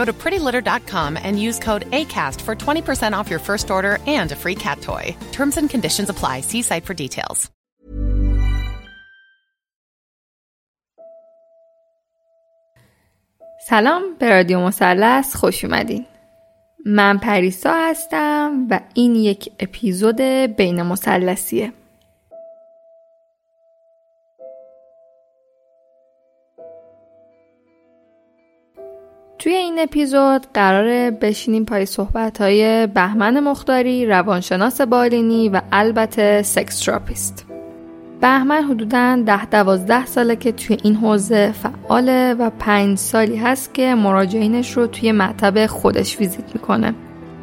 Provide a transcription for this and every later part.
Go to prettylitter.com and use code ACAST for 20% off your first order and a free cat toy. Terms and conditions apply. See site for details. سلام به رادیو مثلث خوش اومدین من پریسا هستم و این یک اپیزود بین مثلثیه توی این اپیزود قراره بشینیم پای صحبت های بهمن مختاری، روانشناس بالینی و البته sex therapist. بهمن حدودا ده دوازده ساله که توی این حوزه فعاله و پنج سالی هست که مراجعینش رو توی مطب خودش ویزیت می‌کنه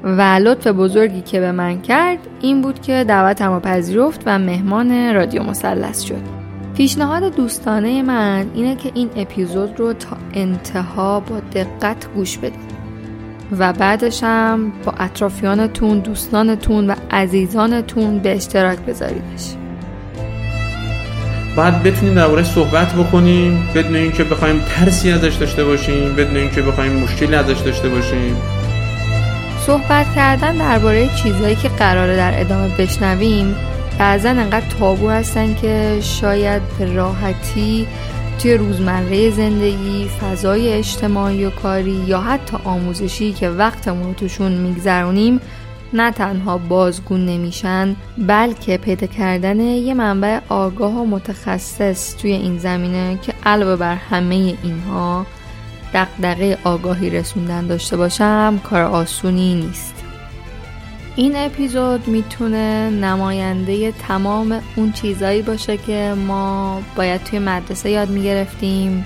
و لطف بزرگی که به من کرد این بود که دعوتم رو پذیرفت و مهمان رادیو مثلث شد پیشنهاد دوستانه من اینه که این اپیزود رو تا انتها با دقت گوش بدید. و بعدش هم با اطرافیانتون، دوستانتون و عزیزانتون به اشتراک بذاریدش. باید بتونیم درباره صحبت بکنیم بدون اینکه بخوایم ترسی ازش داشته باشیم بدون اینکه بخوایم مشکلی ازش داشته باشیم. صحبت کردن درباره چیزهایی که قراره در ادامه بشنویم بعضا انقدر تابو هستن که شاید راحتی توی روزمره زندگی فضای اجتماعی و کاری یا حتی آموزشی که وقتمون رو توشون میگذرونیم نه تنها بازگون نمیشن بلکه پیدا کردن یه منبع آگاه و متخصص توی این زمینه که علاوه بر همه اینها دقدقه آگاهی رسوندن داشته باشم کار آسونی نیست. این اپیزود می‌تونه نماینده تمام اون چیزایی باشه که ما باید توی مدرسه یاد می‌گرفتیم.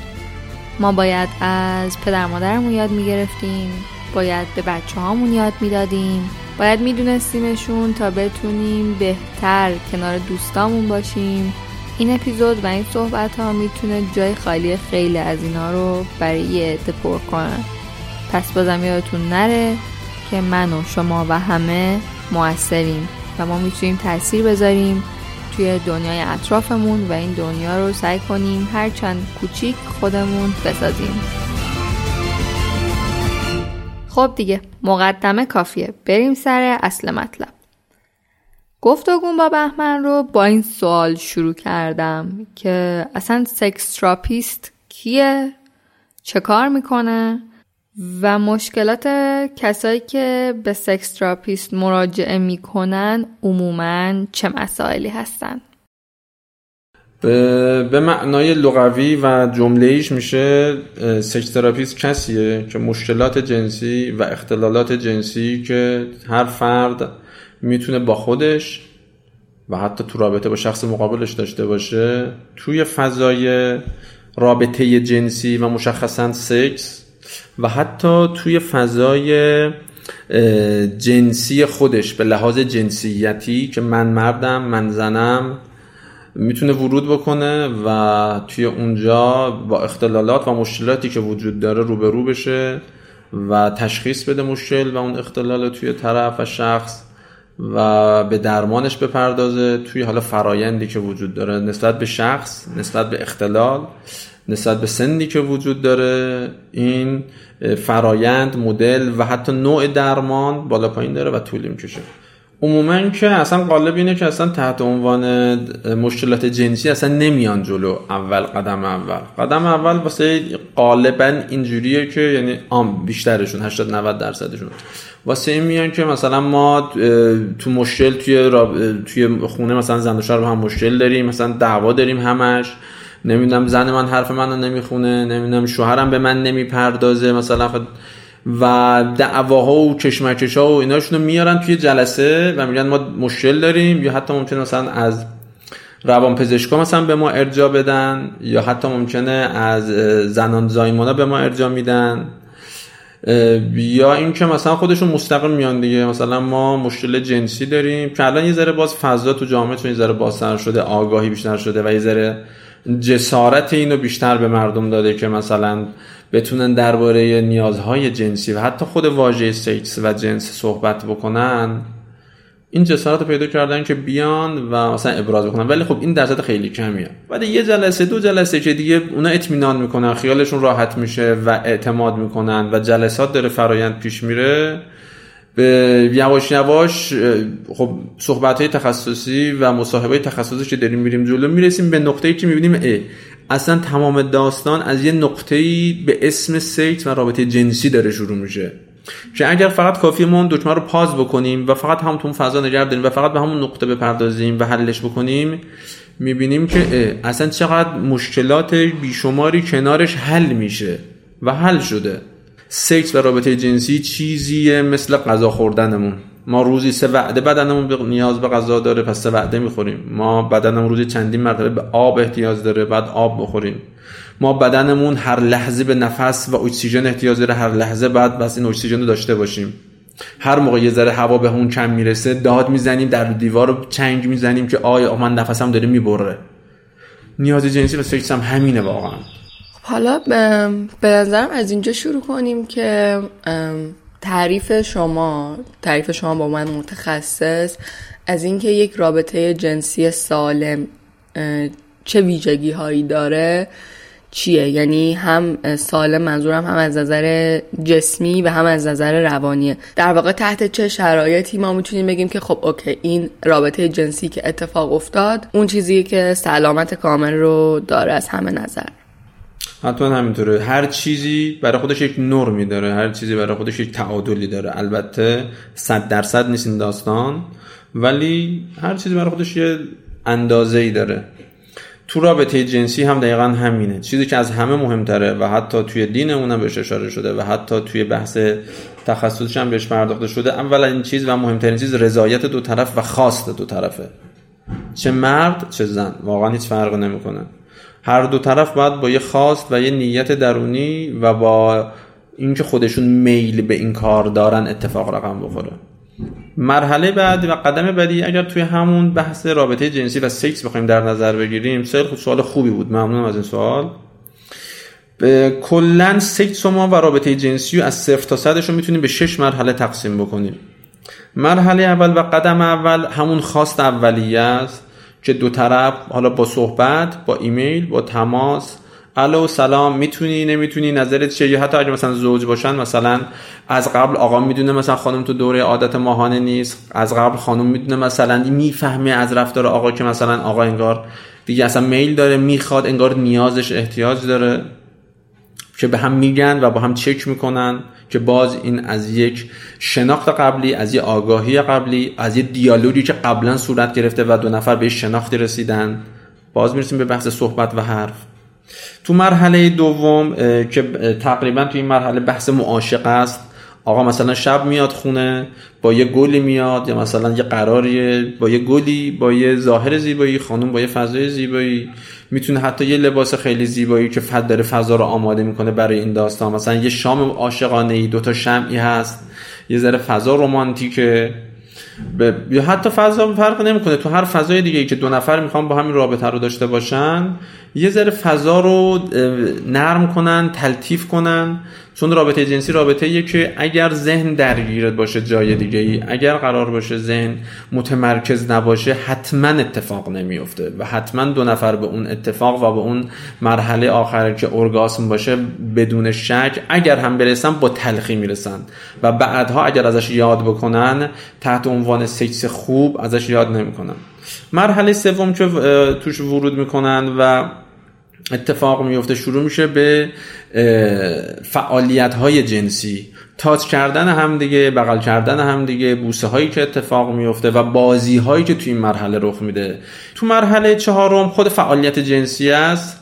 ما باید از پدر مادرمون یاد می‌گرفتیم. باید به بچه هامون یاد می‌دادیم. باید میدونستیمشون تا بتونیم بهتر کنار دوستامون باشیم. این اپیزود و این صحبت ها می‌تونه جای خالی خیلی از اینا رو برای یه عده پر کنن پس بازم یادتون نره که من و شما و همه موثریم و ما می‌تونیم تاثیر بذاریم توی دنیای اطرافمون و این دنیا رو سعی کنیم هرچند کوچیک خودمون بسازیم. خب دیگه مقدمه کافیه. بریم سر اصل مطلب. گفتگوم با بهمن رو با این سوال شروع کردم که اصلا sex therapist کیه؟ چه کار می‌کنه؟ و مشکلات کسایی که به sex therapist مراجعه می‌کنن عموما چه مسائلی هستن؟ به معنای لغوی و جمله ایش میشه sex therapist کسیه که مشکلات جنسی و اختلالات جنسی که هر فرد می‌تونه با خودش و حتی تو رابطه با شخص مقابلش داشته باشه توی فضای رابطه جنسی و مشخصا سکس و حتی توی فضای جنسی خودش به لحاظ جنسیتی که من مردم من زنم می‌تونه ورود بکنه و توی اونجا با اختلالات و مشکلاتی که وجود داره روبرو بشه و تشخیص بده مشکل و اون اختلال توی طرف و شخص و به درمانش بپردازه توی حالا فرایندی که وجود داره نسبت به شخص نسبت به اختلال. نسبت به سنی که وجود داره این فرایند مدل و حتی نوع درمان بالا پایین داره و طول می‌کشه. عموما که اصلا قالب اینه که اصلا تحت عنوان مشکلات جنسی اصلا نمیان جلو اول قدم اول. قدم اول واسه غالبا اینجوریه که یعنی عام بیشترشون 80 90 درصدشون. واسه این میان که مثلا ما تو مشکل توی توی خونه مثلا زن و شوهر هم مشکل داریم مثلا دعوا داریم همش. نمی‌دونم زن من حرف منو نمی‌خونه نمی‌دونم شوهرم به من نمی‌پردازه مثلا خود و دعواها و کشمکش ها و ایناشونو میارن توی جلسه و میگن ما مشکل داریم یا حتی ممکنه مثلا از روان پزشکا مثلا به ما ارجا بدن یا حتی ممکنه از زنان زایمانا به ما ارجا میدن. یا اینکه مثلا خودشون مستقل میان دیگه مثلا ما مشکل جنسی داریم که الان یه ذره باز فضا تو جامعه تو یه ذره بازتر شده آگاهی بیشتر شده و یه ذره جسارت اینو بیشتر به مردم داده که مثلا بتونن درباره نیازهای جنسی و حتی خود واژه سکس و جنس صحبت بکنن. این جسارت رو پیدا کردن که بیان و مثلا ابراز بکنن. ولی خب این درصد خیلی کمیه. بعد یه جلسه دو جلسه که دیگه اونا اطمینان می‌کنن خیالشون راحت میشه و اعتماد می‌کنن و جلسات داره فرایند پیش میره. به یواش یواش خب صحبت های تخصصی و مصاحبه تخصصی که داریم میریم جلو می‌رسیم به نقطه‌ای که می‌بینیم اه اصلا تمام داستان از یه نقطه‌ای به اسم سکس و رابطه جنسی داره شروع میشه. که اگر فقط کافی ما دکمه رو پاز بکنیم و فقط همون فضا نگه داریم و فقط به همون نقطه بپردازیم و حلش بکنیم می‌بینیم که اصلا چقدر مشکلات بیشماری کنارش حل میشه و حل شده. سکس و رابطه جنسی چیزیه مثل غذا خوردنمون. ما روزی سه وعده بدنمون نیاز به غذا داره پس سه وعده می‌خوریم. ما بدنمون روزی چندین مرتبه به آب احتیاج داره بعد آب بخوریم. ما بدنمون هر لحظه به نفس و اکسیژن احتیاج داره هر لحظه بعد بس این اکسیژن رو داشته باشیم. هر موقع یه ذره هوا به اون کم می‌رسه داد می‌زنیم در دیوار رو چنگ می‌زنیم که آیا من نفسم داره می‌بره. نیاز جنسی و سکس هم همینه واقعا. حالا به نظرم از اینجا شروع کنیم که تعریف شما تعریف شما با من متخصص از اینکه یک رابطه جنسی سالم چه ویژگی هایی داره چیه؟ یعنی هم سالم منظورم هم از نظر جسمی و هم از نظر روانیه. در واقع تحت چه شرایطی ما می‌تونیم بگیم که خب اوکی این رابطه جنسی که اتفاق افتاد اون چیزی که سلامت کامل رو داره از همه نظر. حتما همینطوره. هر چیزی برای خودش یک نرمی داره هر چیزی برای خودش یک تعادلی داره. البته صد درصد نیست این داستان ولی هر چیزی برای خودش یه اندازه ای داره. تو رابطه جنسی هم دقیقا همینه. چیزی که از همه مهمتره و حتی توی دینمون هم بهش اشاره شده و حتی توی بحث تخصصش هم بهش پرداخته شده. اولا این چیز و مهمترین چیز رضایت دو طرف و خواست دو طرفه. چه مرد چه زن. واقعا هیچ فرق نمی‌کنه. هر دو طرف باید با یه خواست و یه نیت درونی و با اینکه خودشون میل به این کار دارن اتفاق رقم بخوره. مرحله بعدی و قدم بعدی اگر توی همون بحث رابطه جنسی و سکس بخوایم در نظر بگیریم خیلی خود سوال خوبی بود. ممنونم از این سوال. کلا سکس ما و رابطه جنسی رو از صفر تا صدش رو می‌تونیم به شش مرحله تقسیم بکنیم. مرحله اول و قدم اول همون خواست اولیه است. که دو طرف حالا با صحبت با ایمیل با تماس. الو سلام می‌تونی نمی‌تونی نظرت چیه؟ حتی اگه مثلا زوج باشن مثلا از قبل آقا می‌دونه مثلا خانم تو دوره عادت ماهانه نیست. از قبل خانم می‌دونه مثلا می‌فهمه از رفتار آقا که مثلا آقا انگار دیگه اصلا میل داره می‌خواد انگار نیازش احتیاج داره. که به هم میگن و با هم چک می‌کنن که باز این از یک شناخت قبلی از یک آگاهی قبلی از یک دیالوگی که قبلا صورت گرفته و دو نفر به شناختی رسیدن. باز می‌رسیم به بحث صحبت و حرف. تو مرحله دوم که تقریبا تو این مرحله بحث معاشقه است. آقا مثلا شب میاد خونه با یه گلی میاد یا مثلا یه قراریه با یه گلی با یه ظاهر زیبایی خانم با یه فضای زیبایی. می‌تونه حتی یه لباس خیلی زیبایی که فد داره فضا رو آماده می‌کنه برای این داستان. مثلا یه شام عاشقانه ای دوتا شمعی هست یه ذره فضا رمانتیکه. ب... یا حتی فضا فرق نمی‌کنه. تو هر فضای دیگه ای که دو نفر می‌خوان با همین رابطه رو داشته باشن یه ذره فضا رو نرم کنن تلطیف کنن. چون رابطه جنسی رابطه ایه که اگر ذهن درگیرت باشه جای دیگه ای اگر قرار باشه ذهن متمرکز نباشه حتما اتفاق نمیفته و حتما دو نفر به اون اتفاق و به اون مرحله آخر که ارگاسم باشه بدون شک اگر هم برسن با تلخی می‌رسن و بعدها اگر ازش یاد بکنن تحت عنوان سکس خوب ازش یاد نمی‌کنن. مرحله سوم که توش ورود می‌کنن و اتفاق میفته شروع میشه به فعالیت های جنسی. touch کردن هم دیگه بغل کردن هم دیگه بوسه هایی که اتفاق میفته و بازی هایی که توی این مرحله رخ میده. تو مرحله چهارم خود فعالیت جنسی است.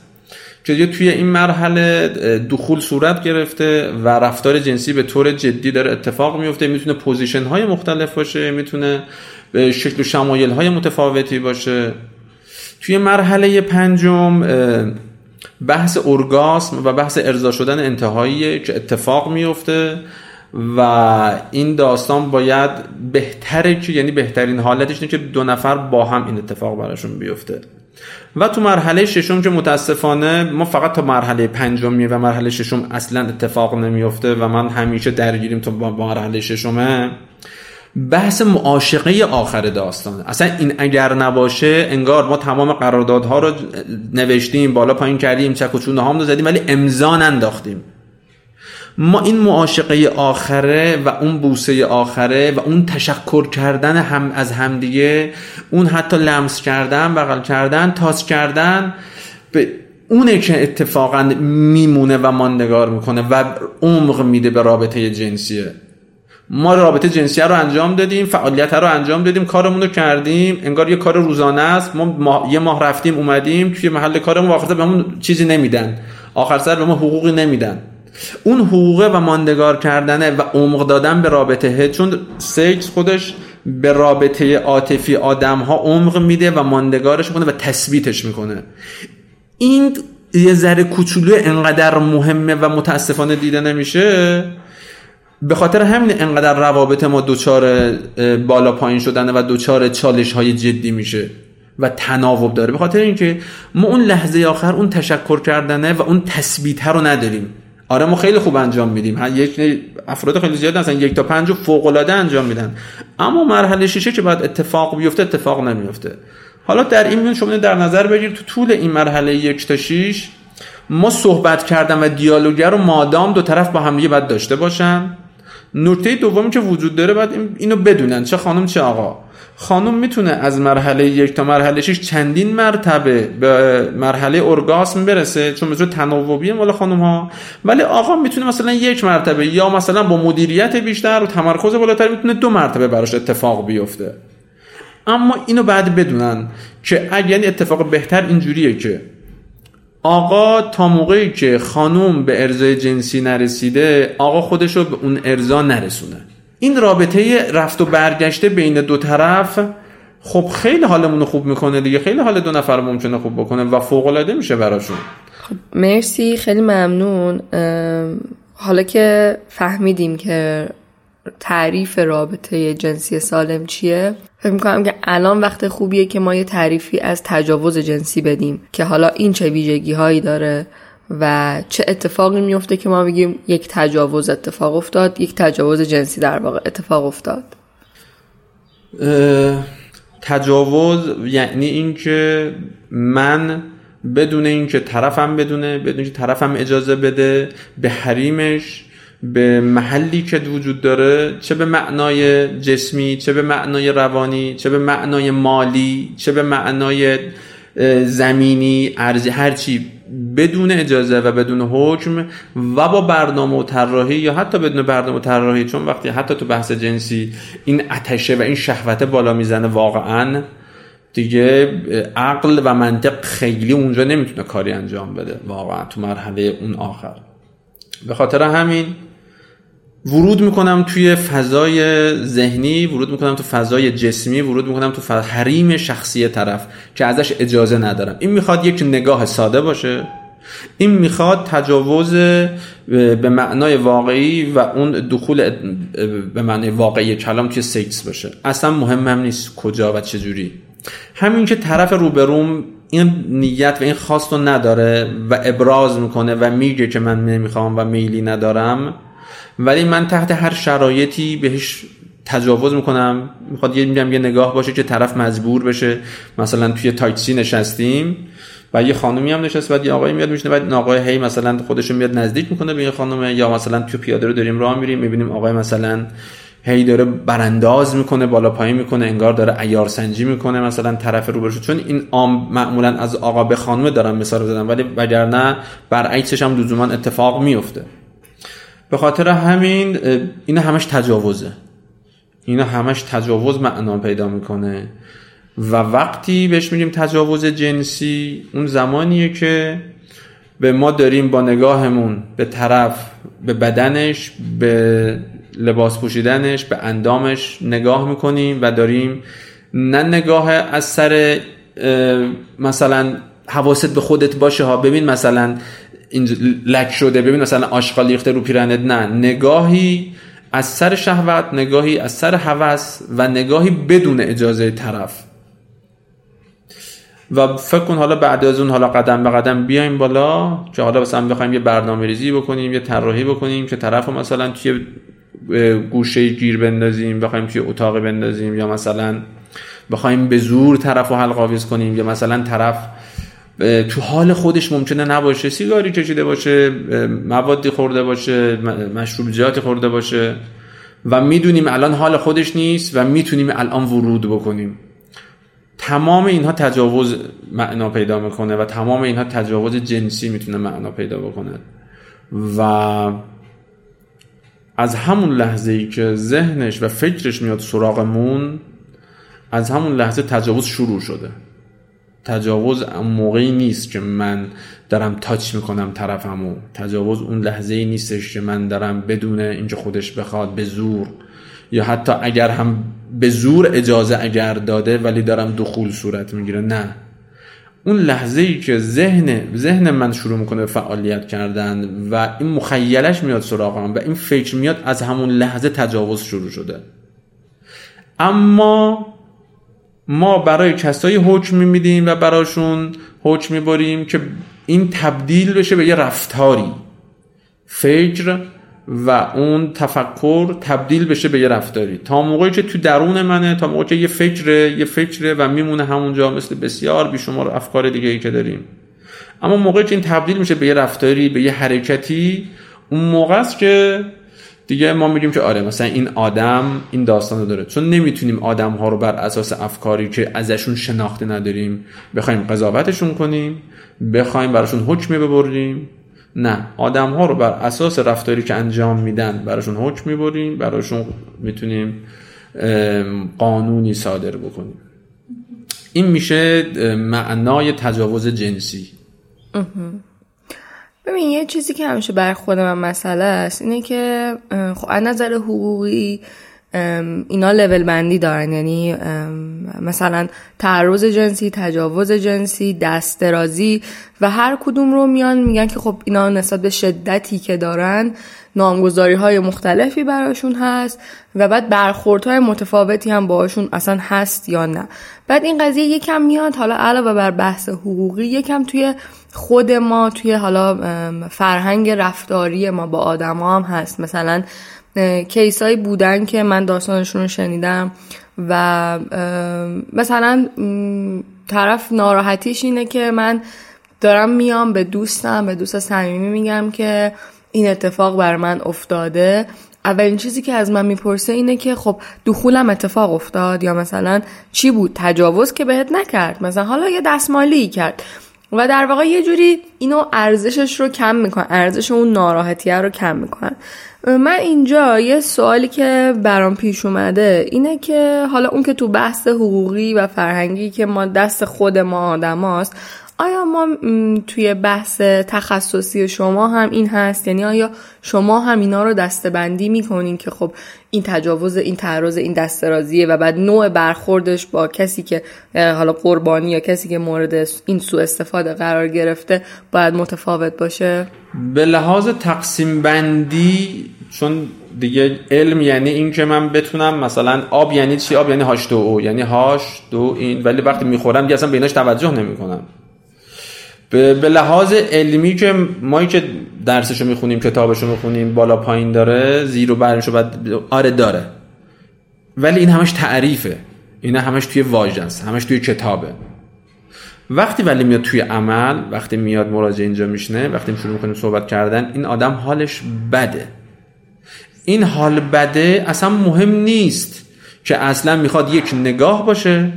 که توی این مرحله دخول صورت گرفته و رفتار جنسی به طور جدی داره اتفاق میفته می‌تونه position های مختلف باشه می‌تونه به شکل و شمایل های متفاوتی باشه. توی مرحله پنجم بحث ارگاسم و بحث ارضا شدن انتهایی که اتفاق میفته و این داستان باید بهتره که یعنی بهترین حالتش اینه که دو نفر با هم این اتفاق براشون بیفته. و تو مرحله ششم که متاسفانه ما فقط تا مرحله پنجمی و مرحله ششم اصلا اتفاق نمیفته و من همیشه درگیریم تو با مرحله ششمه. بحث معاشقه آخر داستان. اصلا این اگر نباشه انگار ما تمام قراردادها رو نوشتیم بالا پایین کردیم چک و چونه هم زدیم ولی امضا ننداختیم. ما این معاشقه آخره و اون بوسه آخره و اون تشکر کردن هم از همدیگه اون حتی لمس کردن بغل کردن تاس کردن به اونه که اتفاقا میمونه و ماندگار می‌کنه و عمق میده به رابطه جنسیه. ما رابطه جنسی رو انجام دادیم فعالیت رو انجام دادیم کارمون رو کردیم. انگار یه کار روزانه است. ما, یه ماه رفتیم اومدیم. توی محل کارمون آخر بهمون چیزی نمیدن. آخر سر به ما حقوقی نمیدن. اون حقوقه و ماندگار کردنه و عمق دادن به رابطه. چون سکس خودش به رابطه عاطفی آدم ها عمق میده و ماندگارش می‌کنه و تثبیتش می‌کنه. این یه ذره کوچولو انقدر مهمه و متاسفانه دیده نمیشه. به خاطر همین انقدر روابط ما دوچار بالا پایین شدن و دوچار چالش های جدی میشه و تناوب داره. به خاطر اینکه ما اون لحظه آخر اون تشکر کردنه و اون تثبیت رو نداریم. آره ما خیلی خوب انجام میدیم. یک افراد خیلی زیاد هستن یک تا پنج فوق العاده انجام میدن. اما مرحله شیشه که بعد اتفاق بیفته اتفاق نمیفته. حالا در این میون شما در نظر بگیر تو طول این مرحله یک تا 6 ما صحبت کردن و دیالوگر رو مادام دو طرف با هم باید داشته باشن. نکته دومی که وجود داره باید اینو بدونن چه خانم چه آقا. خانم می‌تونه از مرحله یک تا مرحله 6 چندین مرتبه به مرحله ارگاسم برسه چون مثل تناوبی مال خانم ها ولی آقا می‌تونه مثلا یک مرتبه یا مثلا با مدیریت بیشتر و تمرکز بالاتر می‌تونه دو مرتبه براش اتفاق بیفته. اما اینو بعد بدونن که اگر یعنی اتفاق بهتر اینجوریه که آقا تا موقعی که خانوم به ارزای جنسی نرسیده آقا خودش رو به اون ارزا نرسونه. این رابطه رفت و برگشته بین دو طرف خب خیلی حالمون خوب می‌کنه دیگه. خیلی حال دو نفر ممکنه خوب بکنه و فوق العاده میشه براشون. خب مرسی. خیلی ممنون. حالا که فهمیدیم که تعریف رابطه جنسی سالم چیه فکر می‌کنم که الان وقت خوبیه که ما یه تعریفی از تجاوز جنسی بدیم که حالا این چه ویژگی هایی داره و چه اتفاقی میفته که ما بگیم یک تجاوز اتفاق افتاد یک تجاوز جنسی در واقع اتفاق افتاد. تجاوز یعنی اینکه من بدون اینکه طرفم بدونه بدون اینکه طرفم اجازه بده به حریمش به محلی که وجود داره چه به معنای جسمی چه به معنای روانی چه به معنای مالی چه به معنای زمینی ارزی هرچی بدون اجازه و بدون حکم و با برنامه و طراحی یا حتی بدون برنامه و طراحی چون وقتی حتی تو بحث جنسی این اتشه و این شهوت بالا می‌زنه واقعا دیگه عقل و منطق خیلی اونجا نمی‌تونه کاری انجام بده واقعا تو مرحله اون آخر. به خاطر همین ورود می‌کنم توی فضای ذهنی ورود می‌کنم تو فضای جسمی ورود می‌کنم تو حریم شخصی طرف که ازش اجازه ندارم. این می‌خواد یک نگاه ساده باشه. این می‌خواد تجاوز به معنای واقعی و اون دخول به معنای واقعی کلام توی سکس باشه. اصلا مهم هم نیست کجا و چجوری. همین که طرف روبروم این نیت و این خواست رو نداره و ابراز می‌کنه و میگه که من نمی‌خوام و میلی ندارم ولی من تحت هر شرایطی بهش تجاوز می‌کنم. می‌خواد یه میگم یه نگاه باشه که طرف مجبور بشه مثلا توی تایتسی نشستیم و یه خانومی هم نشست بعد یه آقایی میاد میشنه بعد آقای هی مثلا خودشون میاد نزدیک می‌کنه به این خانم یا مثلا تو پیاده رو داریم راه میریم می‌بینیم آقای مثلا هی داره برانداز می‌کنه بالا پایین می‌کنه انگار داره عیار سنجی می‌کنه مثلا طرف رو چون این عام معمولا از آقا به خانم دارم مثال زدم ولی وگرنه برعکسش هم لزوما اتفاق میفته به خاطر همین این همش تجاوزه. اینا همش تجاوز معنا پیدا می‌کنه. و وقتی بهش میگیم تجاوز جنسی اون زمانیه که به ما داریم با نگاهمون به طرف به بدنش به لباس پوشیدنش به اندامش نگاه می‌کنیم و داریم نه نگاه از سر مثلا حواست به خودت باشه ها. ببین مثلا این لک شده. ببین مثلا آشغال ریخته رو پیرنت نه. نگاهی از سر شهوت نگاهی از سر هوس و نگاهی بدون اجازه طرف. و فکر کن حالا بعد از اون حالا قدم به قدم بیایم بالا که حالا مثلا بخوایم یه برنامه ریزی بکنیم یه طراحی بکنیم که طرف مثلا توی گوشه گیر بندازیم بخوایم توی اتاق بندازیم یا مثلا بخوایم به زور طرف رو حلق کنیم یا مثلا طرف تو حال خودش ممکنه نباشه سیگاری کشیده باشه موادی خورده باشه مشروبیاتی خورده باشه. و می‌دونیم الان حال خودش نیست و می‌تونیم الان ورود بکنیم. تمام اینها تجاوز معنا پیدا می‌کنه و تمام اینها تجاوز جنسی می‌تونه معنا پیدا بکنه. و از همون لحظه ای که ذهنش و فکرش میاد سراغمون از همون لحظه تجاوز شروع شده. تجاوز موقعی نیست که من دارم تاچ می‌کنم طرفمو. تجاوز اون لحظه ای نیستش که من دارم بدون اینکه خودش بخواد به زور. یا حتی اگر هم به زور اجازه اگر داده ولی دارم دخول صورت می‌گیره. نه. اون لحظه ای که ذهن ذهن من شروع می‌کنه فعالیت کردن و این مخیلش میاد سراغم و این فکر میاد از همون لحظه تجاوز شروع شده. اما ما برای کسایی حکم میدیم و براشون حکم می‌بریم که این تبدیل بشه به یه رفتاری. فکر و اون تفکر تبدیل بشه به یه رفتاری. تا موقعی که تو درون منه تا موقعی که یه فکره یه فکره و میمونه همونجا مثل بسیار بیشمار افکار دیگه ای که داریم. اما موقعی که این تبدیل میشه به یه رفتاری به یه حرکتی اون موقع است که دیگه ما میگیم که آره مثلا این آدم این داستان رو داره. چون نمی‌تونیم آدم ها رو بر اساس افکاری که ازشون شناخته نداریم بخوایم قضاوتشون کنیم بخوایم براشون حکمی ببریم. نه آدم ها رو بر اساس رفتاری که انجام میدن براشون حکم می‌بریم براشون می‌تونیم قانونی صادر بکنیم. این میشه معنای تجاوز جنسی. ببین یه چیزی که همیشه بر خود من مسئله است اینه که خب از نظر حقوقی اینا لول بندی دارن. یعنی مثلا تعرض جنسی تجاوز جنسی دسترازی و هر کدوم رو میان میگن که خب اینا نسبت به شدتی که دارن نامگذاری های مختلفی براشون هست و بعد برخورد های متفاوتی هم باشون اصلا هست یا نه. بعد این قضیه یکم میاد حالا علاوه بر بحث حقوقی یکم توی خود ما توی حالا فرهنگ رفتاری ما با آدما هم هست. مثلا کیسایی بودن که من داستانشون رو شنیدم و مثلا طرف ناراحتیش اینه که من دارم میام به دوستم به دوست صمیمی میگم که این اتفاق بر من افتاده. اولین چیزی که از من می‌پرسه اینه که خب دخولم اتفاق افتاد یا مثلا چی بود؟ تجاوز که بهت نکرد. مثلا حالا یه دستمالی کرد. و در واقع یه جوری اینو ارزشش رو کم می‌کنن ارزش اون ناراحتیه رو کم می‌کنن. من اینجا یه سوالی که برام پیش اومده اینه که حالا اون که تو بحث حقوقی و فرهنگی که ما دست خود ما آدم هاست آیا ما توی بحث تخصصی شما هم این هست؟ یعنی آیا شما هم اینا رو دستبندی می‌کنین که خب این تجاوز این تعرض این دسترازیه و بعد نوع برخوردش با کسی که حالا قربانی یا کسی که مورد این سوء استفاده قرار گرفته باید متفاوت باشه؟ به لحاظ تقسیم بندی چون دیگه علم یعنی این که من بتونم مثلا آب یعنی چی؟ آب یعنی هاش دو او یعنی هاش دو این ولی وقتی می‌خورم دیگه اصلا بیناش توجه نمی‌کنم. به لحاظ علمی که ما که درسشو می‌خونیم کتابشو می‌خونیم بالا پایین داره زیر و برشو بعد آره داره. ولی این همش تعریفه. این همش توی واژه است همش توی کتابه. وقتی ولی میاد توی عمل وقتی میاد مراجع اینجا میشنه وقتی شروع می‌کنیم صحبت کردن این آدم حالش بده. این حال بده اصلا مهم نیست که اصلا می‌خواد یک نگاه باشه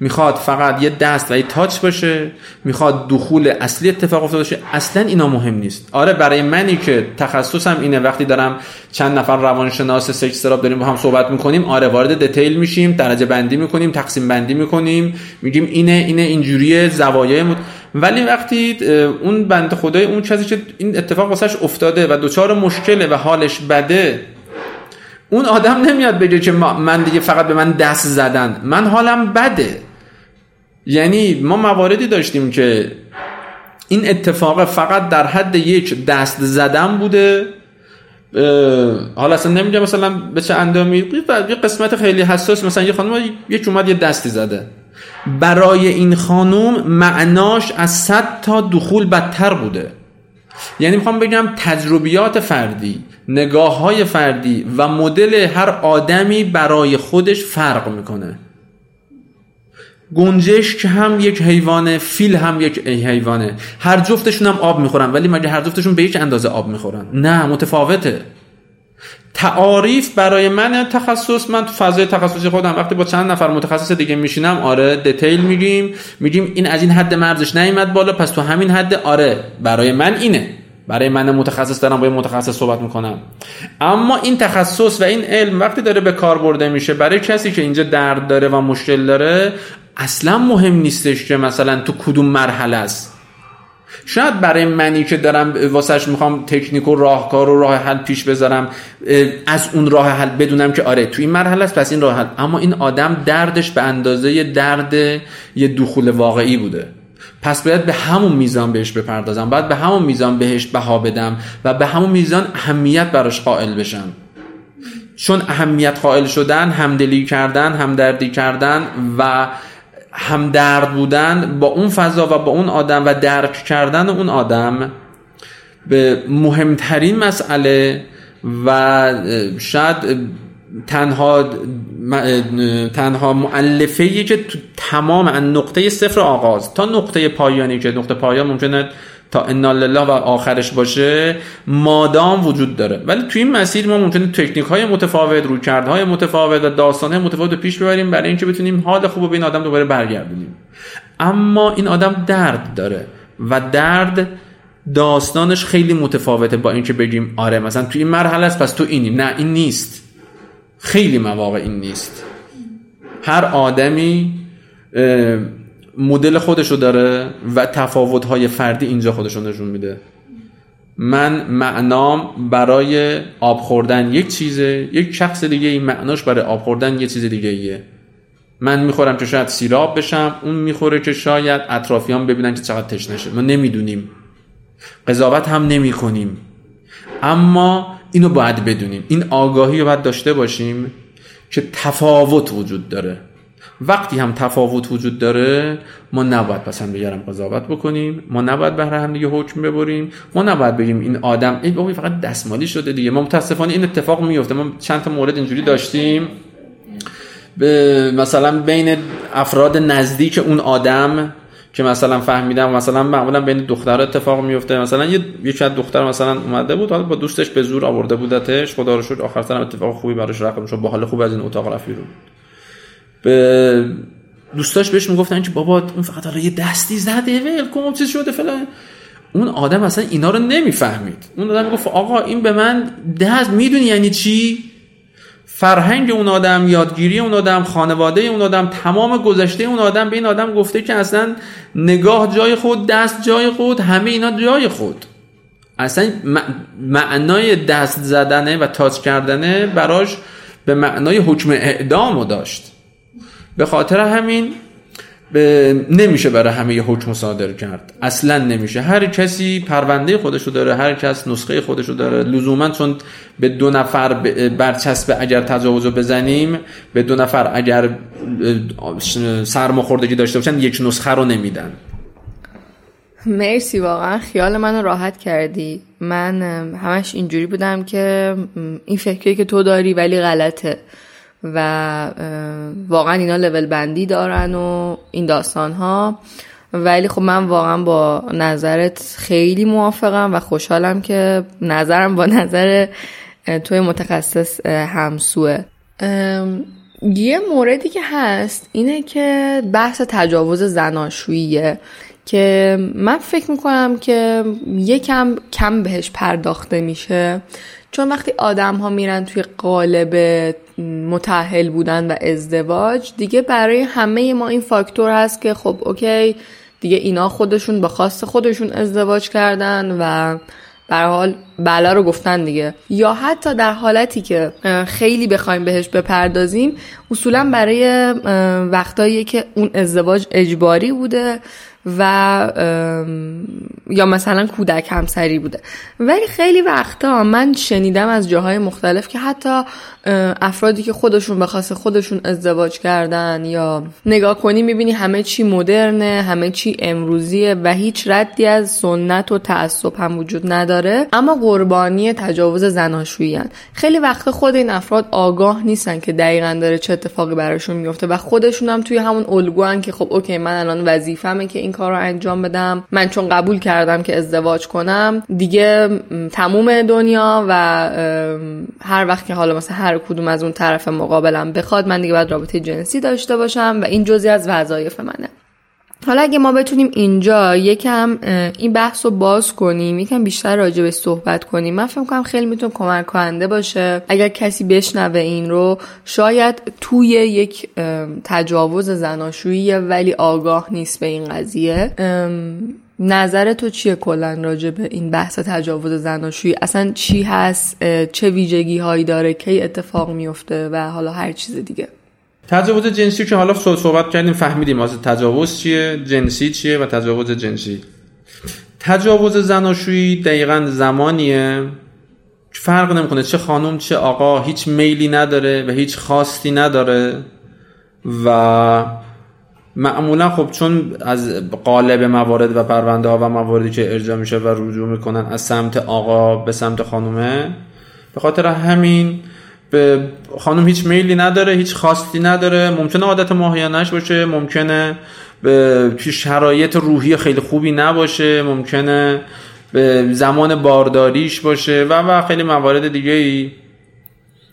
می‌خواد فقط یه دست و یه تاچ باشه می‌خواد دخول اصلی اتفاق افتاده باشه. اصلا اینا مهم نیست. آره برای منی که تخصصم اینه وقتی دارم چند نفر روانشناس سکس استراب داریم با هم صحبت می‌کنیم آره وارد دیتیل میشیم درجه بندی می‌کنیم تقسیم بندی می‌کنیم میگیم اینه اینه اینجوری زوایای مد... ولی وقتی اون بند خدای اون چیزی که این اتفاق واسش افتاده و دچار مشکله و حالش بده اون آدم نمیاد بگه که من دیگه فقط به من دست زدن. من حالم بده. یعنی ما مواردی داشتیم که این اتفاق فقط در حد یک دست زدن بوده حالا اصلا نمیگم مثلا به چه اندامی یه قسمت خیلی حساس مثلا یه خانم یک اومد یه دستی زده. برای این خانم معناش از صد تا دخول بدتر بوده. یعنی می‌خوام بگم تجربیات فردی نگاه های فردی و مدل هر آدمی برای خودش فرق می‌کنه. گنجش که هم یک حیوانه فیل هم یک حیوانه. هر جفتشون هم آب می‌خورن ولی مگه هر جفتشون به یک اندازه آب می‌خورن؟ نه متفاوته. تعاریف برای من تخصص من تو فضای تخصصی خودم وقتی با چند نفر متخصص دیگه میشینم آره دیتیل میگیم میگیم این از این حد مرزش نیومد بالا پس تو همین حد آره برای من اینه. برای من متخصص دارم با یه متخصص صحبت می‌کنم. اما این تخصص و این علم وقتی داره به کار برده میشه برای کسی که اینجا درد داره و مشکل داره اصلا مهم نیستش که مثلا تو کدوم مرحله است. شاید برای منی که دارم واسهش می‌خوام تکنیک و راهکار و راه حل پیش بذارم از اون راه حل بدونم که آره تو این مرحله است پس این راه حل. اما این آدم دردش به اندازه درد یه دخول واقعی بوده. پس باید به همون میزان بهش بپردازم باید به همون میزان بهش بها بدم و به همون میزان اهمیت براش قائل بشم. چون اهمیت قائل شدن همدلی کردن همدردی کردن و همدرد بودن با اون فضا و با اون آدم و درک کردن اون آدم به مهمترین مسئله و شاید تنها تنها معلفه که تو تمام نقطه صفر آغاز تا نقطه پایانی که نقطه پایان ممکنه تا انا لله و آخرش باشه مادام وجود داره. ولی توی این مسیر ما ممکنه تکنیک های متفاوت رویکردهای متفاوت و داستان های متفاوت رو پیش ببریم برای اینکه بتونیم حال خوب به این آدم دوباره برگردونیم. اما این آدم درد داره و درد داستانش خیلی متفاوته با اینکه بگیم آره مثلا توی این مرحله است پس تو اینیم نه این نیست. خیلی مواقع این نیست. هر آدمی مدل خودشو داره و تفاوت‌های فردی اینجا خودشو نشون میده. من معنام برای آب خوردن یک چیزه یک شخص دیگه این معناش برای آب خوردن یه چیز دیگه ایه. من می‌خورم که شاید سیراب بشم اون می‌خوره که شاید اطرافیان ببینن که چقدر تشنشه ما نمی‌دونیم. قضاوت هم نمی کنیم اما اینو باید بدونیم. این آگاهی رو باید داشته باشیم که تفاوت وجود داره. وقتی هم تفاوت وجود داره ما نباید پس هم دیگرم قضاوت بکنیم ما نباید بهره هم دیگه حکم ببریم ما نباید بگیم این آدم این بابا فقط دستمالی شده دیگه. ما متاسفانه این اتفاق میفته. ما چند تا مورد اینجوری داشتیم. به مثلا بین افراد نزدیک اون آدم که مثلا فهمیدم مثلا معمولا بین دخترها اتفاق میفته. مثلا یه یکی از دختر مثلا اومده بود حالا با دوستش به زور آورده بودتش خدا رو شکر آخر سر اتفاق خوبی براش رقم شد با حال خوب از این اتاق رفت دوستاش بهش می‌گفتن که بابا اون فقط حالا یه دستی زده ول کن چیز شده فلان. اون آدم اصلا اینا رو نمی‌فهمید. اون آدم می‌گفت آقا این به من دست می‌دونی یعنی چی؟ فرهنگ اون آدم یادگیری اون آدم خانواده اون آدم تمام گذشته اون آدم به این آدم گفته که اصلا نگاه جای خود دست جای خود همه اینا جای خود. اصلا معنای دست زدنه و تاچ کردنه براش به معنای حکم اعدامو داشت. به خاطر همین نمیشه برای همه یه حکم صادر کرد. اصلا نمیشه. هر کسی پرونده خودشو داره هر کس نسخه خودشو داره. لزوما چون به دو نفر برچسب اگر تجاوز بزنیم به دو نفر اگر سرماخوردگی داشته باشن یک نسخه رو نمیدن. مرسی واقعا. خیال منو راحت کردی. من همش اینجوری بودم که این فکری که تو داری ولی غلطه. و واقعا اینا لول بندی دارن و این داستان ها ولی خب من واقعا با نظرت خیلی موافقم و خوشحالم که نظرم با نظر توی متخصص همسوه. یه موردی که هست اینه که بحث تجاوز زناشوییه که من فکر می‌کنم که یکم کم بهش پرداخته میشه. چون وقتی آدم ها میرن توی قالب متحل بودن و ازدواج دیگه برای همه ما این فاکتور هست که خب اوکی دیگه اینا خودشون به خواست خودشون ازدواج کردن و بر حال بلا رو گفتن دیگه. یا حتی در حالتی که خیلی بخوایم بهش بپردازیم اصولا برای وقتایی که اون ازدواج اجباری بوده و یا مثلا کودک همسری بوده. ولی خیلی وقتا من شنیدم از جاهای مختلف که حتی افرادی که خودشون به خودشون ازدواج کردن یا نگاه کنی می‌بینی همه چی مدرنه همه چی امروزیه و هیچ ردی از سنت و تعصب هم وجود نداره. اما قربانی تجاوز زناشویی خیلی وقت خود این افراد آگاه نیستن که دقیقا داره چه اتفاقی براشون میفته و خودشون هم توی همون الگوان که خب اوکی من الان وظیفمه که این کار رو انجام بدم. من چون قبول کردم که ازدواج کنم دیگه تموم دنیا و هر وقت که حالا مثلا هر کدوم از اون طرف مقابلم بخواد من دیگه باید رابطه جنسی داشته باشم و این جزی از وظایف منه. حالا اگه ما بتونیم اینجا یکم این بحث رو باز کنیم یکم بیشتر راجع به صحبت کنیم من فکر کنم خیلی می‌تونه کمک کننده باشه. اگر کسی بشنوه این رو شاید توی یک تجاوز زناشویی ولی آگاه نیست به این قضیه. نظر تو چیه کلا راجع به این بحث تجاوز زناشویی؟ اصلا چی هست؟ چه ویژگی هایی داره؟ کی اتفاق میفته و حالا هر چیز دیگه. تجاوز جنسی که حالا صحبت کردیم فهمیدیم از تجاوز چیه جنسی چیه و تجاوز جنسی. تجاوز زناشویی دقیقا زمانیه. فرق نمی‌کنه چه خانم چه آقا هیچ میلی نداره و هیچ خواستی نداره و معمولا خب چون از قالب موارد و پرونده ها و مواردی که ارجاع میشه و رجوع می‌کنن از سمت آقا به سمت خانومه به خاطر همین به خانم هیچ میلی نداره هیچ خواستی نداره. ممکنه عادت ماهیانش باشه ممکنه به شرایط روحی خیلی خوبی نباشه ممکنه به زمان بارداریش باشه و و خیلی موارد دیگه ای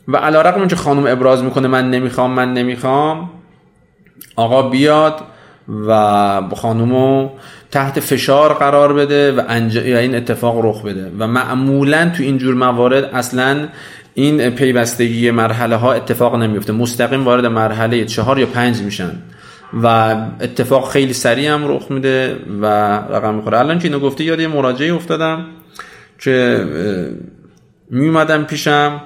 و علا رقم که خانم ابراز می‌کنه من نمی‌خوام من نمی‌خوام آقا بیاد و خانومو تحت فشار قرار بده و این اتفاق رخ بده. و معمولا تو اینجور موارد اصلا این پیوستگی مرحله ها اتفاق نمیفته مستقیم وارد مرحله چهار یا پنج میشن. و اتفاق خیلی سریع هم رخ میده و رقم می‌خوره. الان که اینو گفته یاد یه مراجعه افتادم که میومدم پیشم.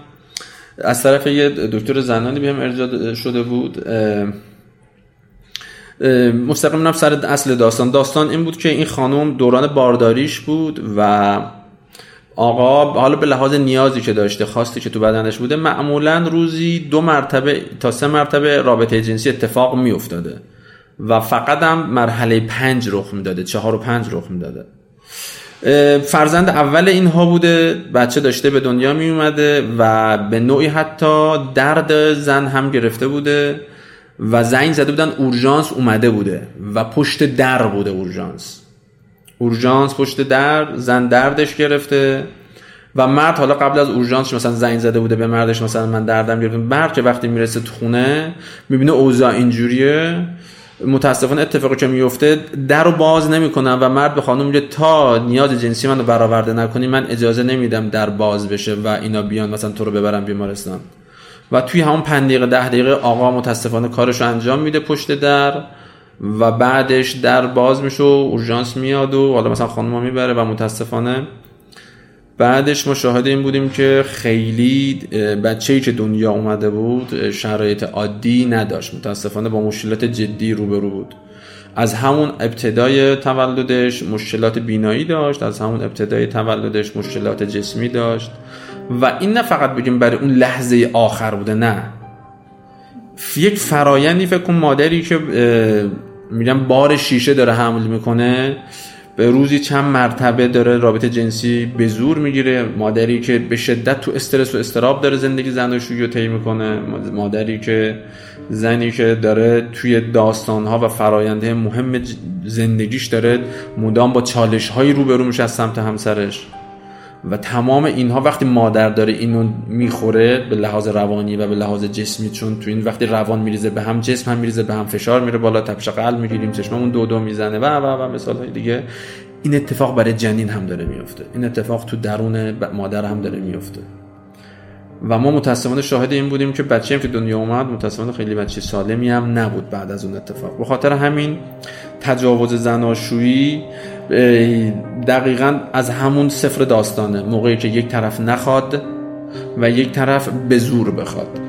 از طرف یه دکتر زنانی بهم ارجاع شده بود. مستقیم سر اصل داستان. داستان این بود که این خانم دوران بارداریش بود و آقا حالا به لحاظ نیازی که داشته خواستی که تو بدنش بوده معمولا روزی دو مرتبه تا سه مرتبه رابطه جنسی اتفاق می افتاده و فقط هم مرحله پنج رخ می‌داده چهار و پنج رخ می‌داده. فرزند اول اینها بوده بچه داشته به دنیا می اومده و به نوعی حتی درد زن هم گرفته بوده و زنگ زده بودن اورژانس اومده بوده و پشت در بوده اورژانس. اورژانس پشت در زن دردش گرفته. و مرد حالا قبل از اورژانس مثلا زنگ زده بوده به مردش مثلا من دردم گرفته. مرد که وقتی می‌رسه تو خونه می‌بینه اوضاع اینجوریه. متاسفانه اتفاقی که میفته در رو باز نمی‌کنن و مرد به خانم میگه تا نیاز جنسی منو برآورده نکنی من اجازه نمیدم در باز بشه و اینا بیان مثلا تو رو ببرن بیمارستان. و توی همون پنج دقیقه ده دقیقه آقا متاسفانه کارش انجام میده پشت در. و بعدش در باز میشه و اورژانس میاد و حالا مثلا خانم می‌بره و متاسفانه بعدش ما شاهد این بودیم که خیلی بچه‌ای که دنیا اومده بود شرایط عادی نداشت. متاسفانه با مشکلات جدی روبرو بود. از همون ابتدای تولدش مشکلات بینایی داشت از همون ابتدای تولدش مشکلات جسمی داشت. و این نه فقط بگیم برای اون لحظه آخر بوده نه. یک فرایندی فکر کن مادری که میگم بار شیشه داره حمل می‌کنه. به روزی چند مرتبه داره رابطه جنسی به زور می‌گیره. مادری که به شدت تو استرس و استراب داره زندگی زناشویی رو طی می‌کنه. مادری که زنی که داره توی داستانها و فراینده مهم زندگیش داره مدام با چالش هایی روبرو میشه از سمت همسرش. و تمام اینها وقتی مادر داره اینو می‌خوره به لحاظ روانی و به لحاظ جسمی چون تو این وقتی روان میریزه به هم جسم هم میریزه به هم فشار میره بالا تپش قلب می‌گیریم چشممون دو دو می‌زنه و و و مثال های دیگه. این اتفاق برای جنین هم داره میفته. این اتفاق تو درون مادر هم داره میفته. و ما متاسفانه شاهد این بودیم که بچه هم که دنیا اومد متاسفانه خیلی بچه سالمی هم نبود بعد از اون اتفاق. به خاطر همین تجاوز زناشویی دقیقا از همون سفر داستانه. موقعی که یک طرف نخواد و یک طرف به زور بخواد.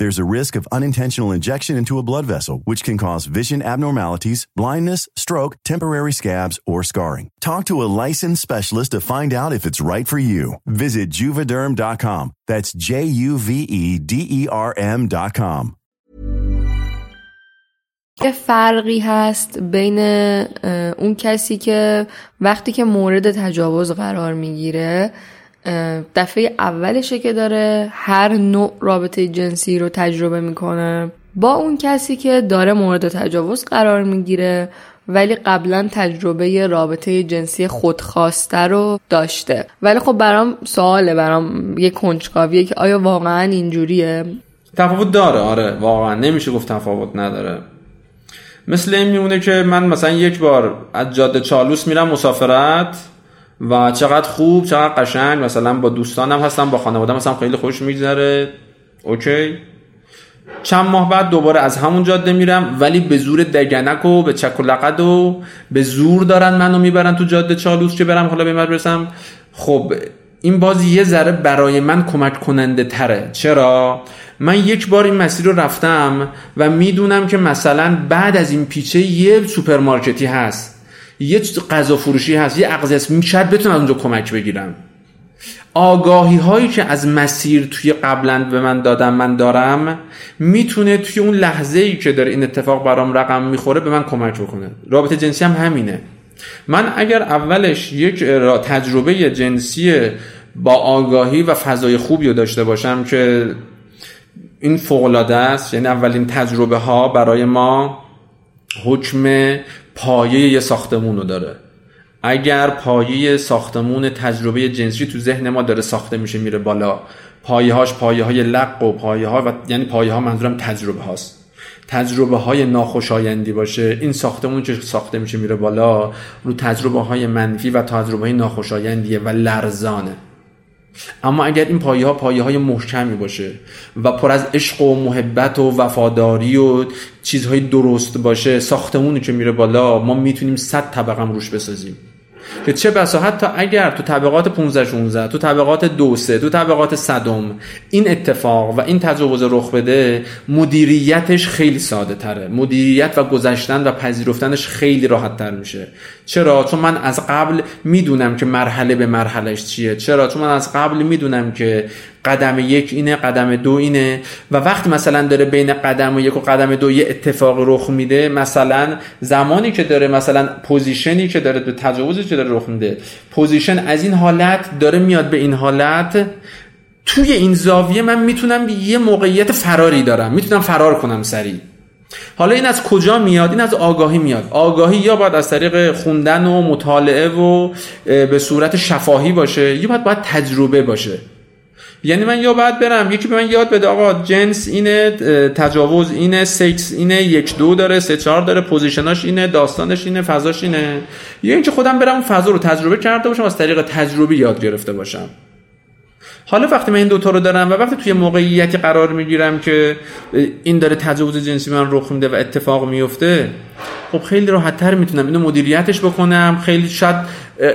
There's a risk of unintentional injection into a blood vessel, which can cause vision abnormalities, blindness, stroke, temporary scabs, or scarring. Talk to a licensed specialist to find out if it's right for you. Visit juvederm.com. That's J U V E D E R M.com. یه فرقی هست بین اون کسی که وقتی که مورد تجاوز قرار میگیره دفعه اولشه که داره هر نوع رابطه جنسی رو تجربه می‌کنه. با اون کسی که داره مورد تجاوز قرار می‌گیره ولی قبلا تجربه رابطه جنسی خودخواسته رو داشته. ولی خب برام سواله برام یه کنجکاویه که آیا واقعا اینجوریه؟ تفاوت داره. آره واقعا. نمیشه گفت تفاوت نداره. مثل این میمونه که من مثلا یک بار از جاده چالوس میرم مسافرت. و چقدر خوب چقدر قشنگ. مثلا با دوستانم هستم با خانواده مثلا خیلی خوش میگذره. اوکی. چند ماه بعد دوباره از همون جاده میرم ولی به زور دگنک و به چک و لقد و به زور دارن منو می‌برن تو جاده چالوس که برم حالا به برسم خب این باز یه ذره برای من کمک کننده تره. چرا؟ من یک بار این مسیر رو رفتم و می‌دونم که مثلا بعد از این پیچه یه سوپرمارکتی هست. یه غذا فروشی هست یه اقضی شاید بتونم اونجا کمک بگیرم. آگاهی هایی که از مسیر توی قبلا به من دادم من دارم می‌تونه توی اون لحظه ای که داره این اتفاق برام رقم می‌خوره به من کمک بکنه. رابطه جنسی هم همینه. من اگر اولش یک تجربه جنسی با آگاهی و فضای خوبی رو داشته باشم که این فوقلاده است یعنی اولین تجربه ها برای ما حکم پایه یه ساختمون رو داره. اگر پایه ساختمون تجربه جنسی تو ذهن ما داره ساخته میشه میره بالا. پایه هاش پایه های لق و پایه ها و یعنی پایه ها منظورم تجربه هاست. تجربه های ناخوشایندی باشه. این ساختمون که ساخته میشه؟ میره بالا. رو تجربه های منفی و تجربه های ناخوشایندیه و لرزانه. اما اگر این پایه ها پایه های محکمی باشه و پر از عشق و محبت و وفاداری و چیزهای درست باشه ساختمونی که میره بالا ما می‌تونیم صد طبقه روش بسازیم. که چه بسا حتی اگر تو طبقات 15 16 تو طبقات 2 3 تو طبقات صدم این اتفاق و این تجاوز رخ بده مدیریتش خیلی ساده تره. مدیریت و گذشتن و پذیرفتنش خیلی راحت تر میشه. چرا؟ چون من از قبل می‌دونم که مرحله به مرحلهش چیه. چرا؟ چون من از قبل می‌دونم که قدم یک اینه قدم دو اینه. و وقتی مثلا داره بین قدم یک و قدم دو یه اتفاق رخ میده مثلا زمانی که داره مثلا پوزیشنی که داره به تجاوزی که داره رخ میده position از این حالت داره میاد به این حالت. توی این زاویه من می‌تونم یه موقعیت فراری دارم می‌تونم فرار کنم سریع. حالا این از کجا میاد؟ این از آگاهی میاد. آگاهی یا باید از طریق خوندن و مطالعه و به صورت شفاهی باشه یا باید باید تجربه باشه. یعنی من یا باید برم یکی به من یاد بده آقا جنس اینه تجاوز اینه سکس اینه یک دو داره سه چهار داره position اش اینه داستانش اینه فضاش اینه. یا اینکه خودم برم فضا رو تجربه کرده باشم از طریق تجربه یاد گرفته باشم. حالا وقتی من این دوتا رو دارم و وقتی توی موقعیتی قرار می‌گیرم که این داره تجاوز جنسی من رخ میده و اتفاق میفته خب خیلی راحت تر می‌تونم اینو مدیریتش بکنم خیلی شاید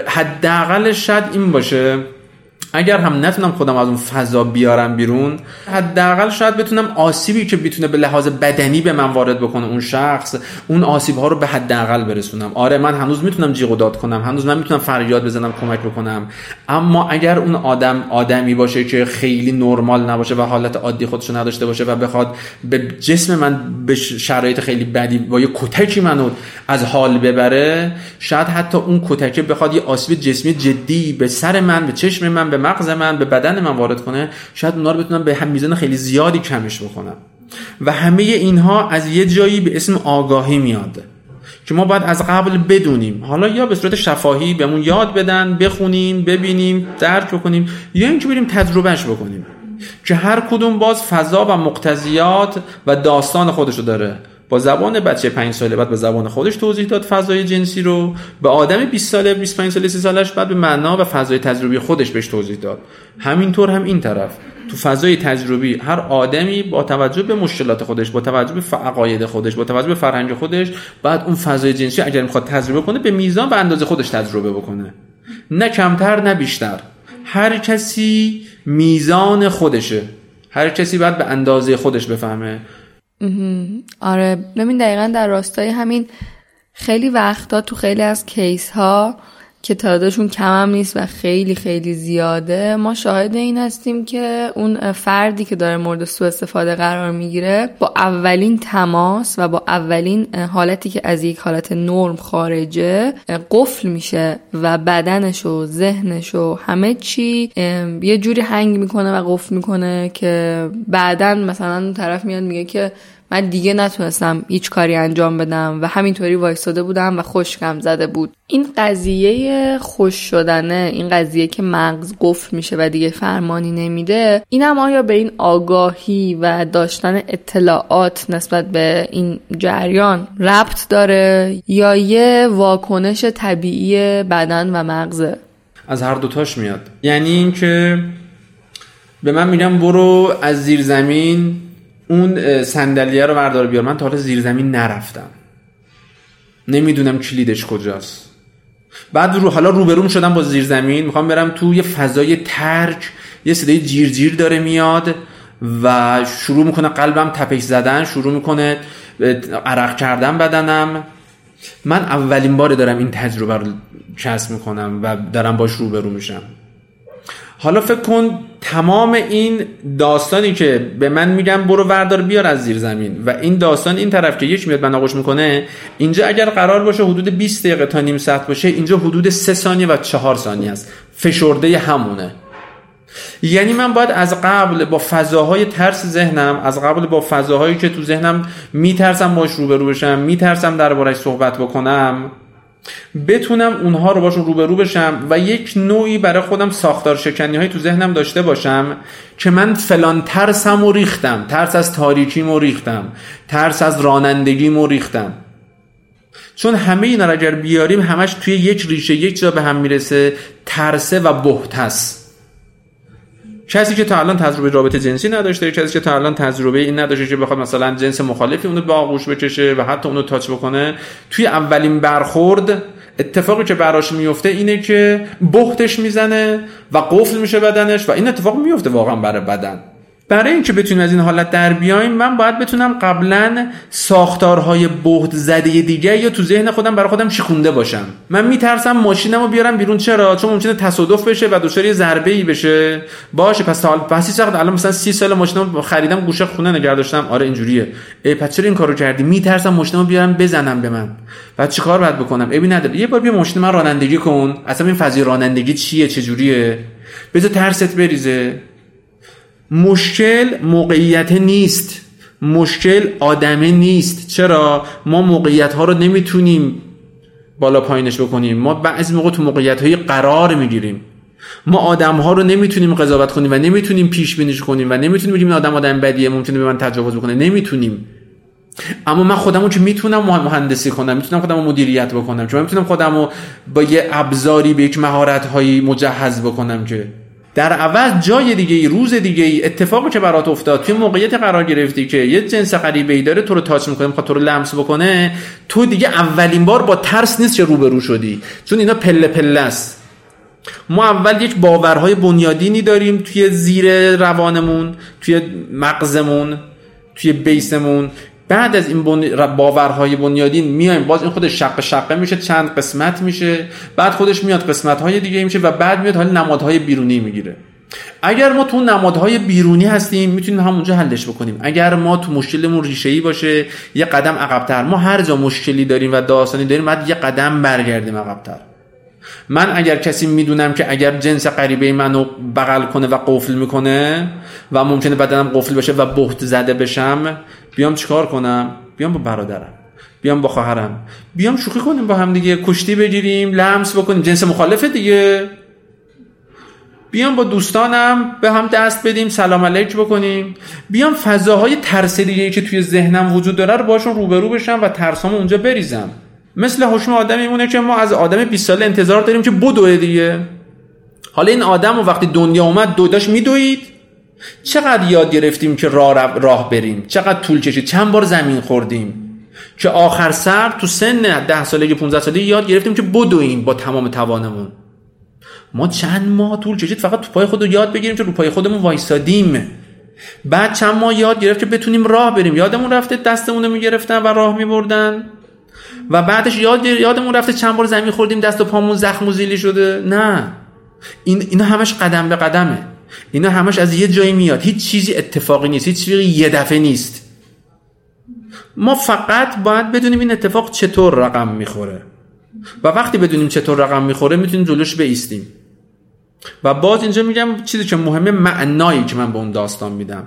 حداقلش شاید این باشه. اگر هم نتونم خودم از اون فضا بیارم بیرون حداقل شاید بتونم آسیبی که می‌تونه به لحاظ بدنی به من وارد بکنه اون شخص اون آسیب ها رو به حداقل برسونم. آره من هنوز می‌تونم جیغ داد کنم هنوز من می‌تونم فریاد بزنم کمک بکنم. اما اگر اون آدم آدمی باشه که خیلی نرمال نباشه و حالت عادی خودشو نداشته باشه و بخواد به جسم من به شرایط خیلی بدی با یه کتکی منو از حال ببره شاید حتی اون کتکه بخواد یه آسیب جسمی جدی به سر من به چشم من مغز من به بدن من وارد کنه شاید اونا رو بتونم به هم میزان خیلی زیادی کمش بکنم و همه اینها از یه جایی به اسم آگاهی میاد که ما باید از قبل بدونیم. حالا یا به صورت شفاهی بهمون یاد بدن بخونیم ببینیم درک بکنیم یا اینکه بریم تجربهش بکنیم. که هر کدوم باز فضا و مقتضیات و داستان خودشو داره. با زبان بچه 5 ساله بعد به زبان خودش توضیح داد فضای جنسی رو. به آدم 20 ساله 25 ساله 30 سالش بعد به معنا و فضای تجربی خودش بهش توضیح داد. همینطور هم این طرف. تو فضای تجربی هر آدمی با توجه به مشکلات خودش با توجه به عقاید خودش با توجه به فرهنگ خودش بعد اون فضای جنسی اگر می‌خواد تجربه کنه به میزان و اندازه خودش تجربه بکنه. نه کمتر نه بیشتر. هر کسی میزان خودشه. هر کسی باید به اندازه خودش بفهمه. آره. ببین دقیقا در راستای همین خیلی وقتا تو خیلی از کیس ها که تعدادشون کم هم نیست و خیلی خیلی زیاده ما شاهد این هستیم که اون فردی که داره مورد سوء استفاده قرار می‌گیره با اولین تماس و با اولین حالتی که از یک حالت نرم خارجه قفل میشه و بدنش و ذهنش و همه چی یه جوری هنگ می‌کنه و قفل می‌کنه که بعدا مثلا اون طرف میاد میگه که من دیگه نتونستم هیچ کاری انجام بدم و همینطوری وایستاده بودم و خشکم زده بود. این قضیه خوش شدنه این قضیه که مغز قفل میشه و دیگه فرمانی نمیده اینم آیا به این آگاهی و داشتن اطلاعات نسبت به این جریان ربط داره یا یه واکنش طبیعی بدن و مغزه؟ از هر دوتاش میاد. یعنی اینکه به من میگم برو از زیر زمین اون صندلیه رو بردار بیار. من تا حالا زیر زمین نرفتم. نمی‌دونم کلیدش کجاست. بعد رو حالا روبروم شدم با زیر زمین. می‌خوام برم تو یه فضای ترک. یه صدای جیر جیر داره میاد و شروع می‌کنه قلبم تپش زدن شروع می‌کنه عرق کردن بدنم. من اولین بار دارم این تجربه رو کسب می‌کنم و دارم باش روبرو میشم. حالا فکر کن تمام این داستانی که به من میگم برو وردار بیار از زیر زمین. و این داستان این طرف که یک میاد من آغوش می‌کنه اینجا اگر قرار باشه حدود 20 دقیقه تا نیم ساعت باشه اینجا حدود 3 ثانیه و 4 ثانیه است. فشرده همونه. یعنی من باید از قبل با فضاهای ترس ذهنم از قبل با فضاهایی که تو ذهنم میترسم باش روبرو بشم میترسم دربارش صحبت بکنم بتونم اونها رو باشون روبرو بشم و یک نوعی برای خودم ساختار شکنی های تو ذهنم داشته باشم که من فلان ترسم و ریختم. ترس از تاریکی و ریختم. ترس از رانندگی و ریختم. چون همه اینا اگر بیاریم همش توی یک ریشه یک جا به هم می‌رسه ترسه و بهتس کسی که تا الان تجربه رابطه جنسی نداشته کسی که تا الان تجربه این نداشته که بخواد مثلا جنس مخالفی اونو به آغوش بکشه و حتی اونو تاچ بکنه توی اولین برخورد اتفاقی که براش میفته اینه که بختش می‌زنه و قفل میشه بدنش و این اتفاق میفته واقعا برای بدن. برای اینکه بتونیم از این حالت در بیایم من باید بتونم قبلا ساختارهای بهت زده دیگه یا تو ذهن خودم برای خودم شیخونده باشم. من میترسم ماشینم رو بیارم بیرون. چرا؟ چون ممکنه تصادف بشه و دچار یه ضربه ای بشه. باشه پس حال پس چقدر الان مثلا 30 سال ماشینم خریدم گوشه خونه نگه داشتم. آره اینجوریه. ای پس چرا این کارو کردی؟ میترسم ماشینمو بیارم بزنم به من. بعد چیکار باید بکنم؟ ابی نداره. یه بار بیا ماشین من رانندگی کن. اصلا این فضیل رانندگی چیه؟ چه جوریه بذار ترست بریزه. مشکل موقعیت نیست. مشکل آدمه نیست. چرا؟ ما موقعیت ها رو نمی‌تونیم بالا پایینش بکنیم. ما بعضی موقع تو موقعیت های قرار می‌گیریم. ما آدم ها رو نمی‌تونیم قضاوت کنیم و نمی‌تونیم پیش بینیش کنیم و نمی‌تونیم بگیم آدم آدم بدیه ممکنه به من تجاوز بکنه. نمی‌تونیم. اما من خودمو که می‌تونم مهندسی کنم می‌تونم خودم مدیریت بکنم چون می‌تونم خودم با یه ابزاری به یک مهارت هایی مجهز بکنم که در عوض جای دیگه ای روز دیگه ای اتفاقی که برات افتاد توی موقعیت قرار گرفتی که یه جنس غریبه ای داره تو رو تاچ می‌کنه می‌خواد تو رو لمس بکنه تو دیگه اولین بار با ترس نیست که روبرو شدی. چون اینا پله پله است. ما اول یک باورهای بنیادینی داریم توی زیر روانمون توی مغزمون توی بیسمون. بعد از این باورهای بنیادین میایم. باز این خودش شقه شقه میشه چند قسمت میشه. بعد خودش میاد قسمت های دیگه میشه و بعد میاد حال نمادهای بیرونی می‌گیره. اگر ما تو نمادهای بیرونی هستیم می‌تونیم همونجا حلش بکنیم. اگر ما تو مشکلمون ریشه ای باشه یه قدم عقبتر. ما هر جا مشکلی داریم و داستانی داریم بعد یه قدم برگردیم عقبتر. من اگر کسی می‌دونم که اگر جنس غریبه منو بغل کنه و قفل می‌کنه و ممکنه بدنم قفل بشه و بهت زده بشم بیام چیکار کنم؟ بیام با برادرم. بیام با خواهرم. بیام شوخی کنیم با هم دیگه. کشتی بگیریم لمس بکنیم. جنس مخالفه دیگه. بیام با دوستانم به هم دست بدیم سلام علیک بکنیم. بیام فضاهای ترس دیگه که توی ذهنم وجود داره رو باشون روبرو بشم و ترسامو اونجا بریزم. مثل حکم آدم میمونه که ما از آدم 20 ساله انتظار داریم که بدوه دیگه. حالا این آدم و وقتی دنیا اومد دوداش میدوید. چقدر یاد گرفتیم که راه, راه بریم؟ چقدر طول کشید؟ چند بار زمین خوردیم؟ که آخر سر تو سن 10 سالگی 15 سالگی یاد گرفتیم که بدویم با تمام توانمون. ما چند ماه طول کشید؟ فقط تو پای خود رو یاد بگیریم که رو پای خودمون وایسادیم. بعد چند ماه یاد گرفت که بتونیم راه بریم. یادمون رفته دستمون رو می‌گرفتن و راه میبردن. و بعدش یاد یادمون رفته چند بار زمین خوردیم دست و پامون زخم و زیلی شده. نه. این اینا همش قدم به قدمه. اینا همش از یه جایی میاد. هیچ چیزی اتفاقی نیست. هیچ چیزی یه دفعه نیست. ما فقط باید بدونیم این اتفاق چطور رقم می‌خوره. و وقتی بدونیم چطور رقم می‌خوره می‌تونیم جلوش بیستیم. و باز اینجا میگم چیزی که مهمه معنایی که من به اون داستان میدم.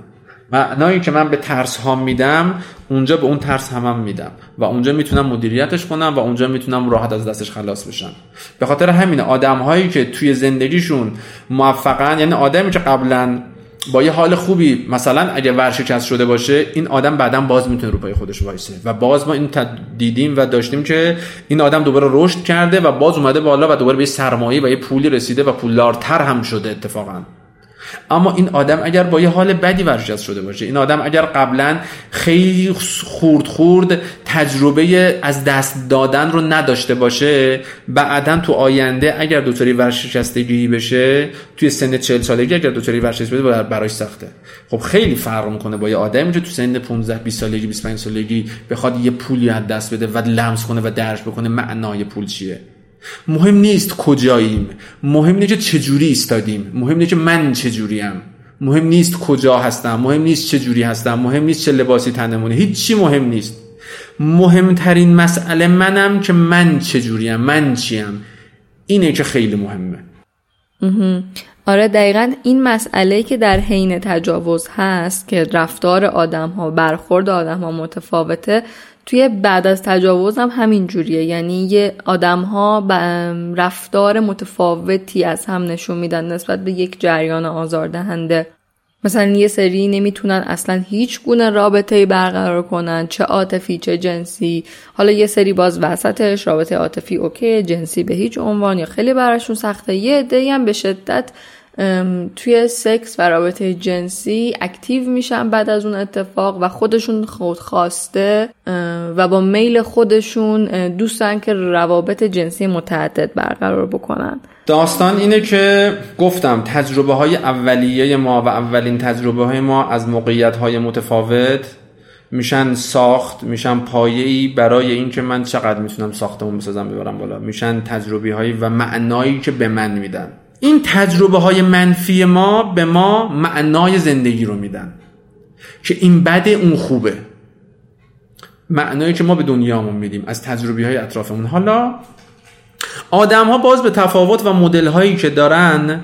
معنایی که من به ترس ها میدم اونجا به اون ترس هم, هم میدم و اونجا می‌تونم مدیریتش کنم و اونجا می‌تونم راحت از دستش خلاص بشم. به خاطر همین آدم هایی که توی زندگیشون موفقن یعنی آدمی که قبلا با یه حال خوبی مثلا اگه ورشکست شده باشه این آدم بعدا باز می‌تونه رو پای خودش وایسه و باز ما این دیدیم و داشتیم که این آدم دوباره رشد کرده و باز اومده بالا و دوباره به سرمایه و یه پولی رسیده و پولدارتر هم شده اتفاقا. اما این آدم اگر با یه حال بدی ورشکست شده باشه. این آدم اگر قبلا خیلی خورد خورد تجربه از دست دادن رو نداشته باشه بعدا تو آینده اگر دوتاری ورشکستگی بشه توی سن 40 سالگی اگر دوتاری ورشکست بشه براش سخته. خب خیلی فرق می‌کنه با یه آدمی که تو سن 15 20 سالگی 25 سالگی بخواد یه پولی از دست بده و لمس کنه و درش بکنه. معنای پول چیه؟ مهم نیست کجاییم مهم نیست که چجوری ایستادیم مهم نیست که من چجوریم مهم نیست کجا هستم مهم نیست چجوری هستم مهم نیست چه لباسی تنمونه هیچی مهم نیست. مهمترین مسئله منم که من چجوریم من چیم. اینه که خیلی مهمه. آره دقیقا این مسئله که در حین تجاوز هست که رفتار آدم ها برخورد آدم ها متفاوته توی بعد از تجاوز هم همین جوریه. یعنی یه آدم ها رفتار متفاوتی از هم نشون میدن نسبت به یک جریان آزاردهنده. مثلا یه سری نمی‌تونن اصلا هیچ گونه رابطه برقرار کنن چه عاطفی چه جنسی. حالا یه سری باز وسطش رابطه عاطفی OK جنسی به هیچ عنوان یا خیلی براشون سخته. یه عده هم به شدت توی سکس و رابطه جنسی active میشن بعد از اون اتفاق و خودشون خود خواسته و با میل خودشون دوستن که روابط جنسی متعدد برقرار بکنن. داستان اینه که گفتم تجربه های اولیه ما و اولین تجربه های ما از موقعیت های متفاوت میشن ساخت میشن پایه‌ای برای اینکه من چقدر می‌تونم ساختمون بسازم ببرم بالا. میشن تجربه هایی و معنایی که به من میدن. این تجربه های منفی ما به ما معنای زندگی رو میدن که این بده اون خوبه. معنایی که ما به دنیامون میدیم از تجربه های اطرافمون. حالا آدم ها باز به تفاوت و مدل هایی که دارن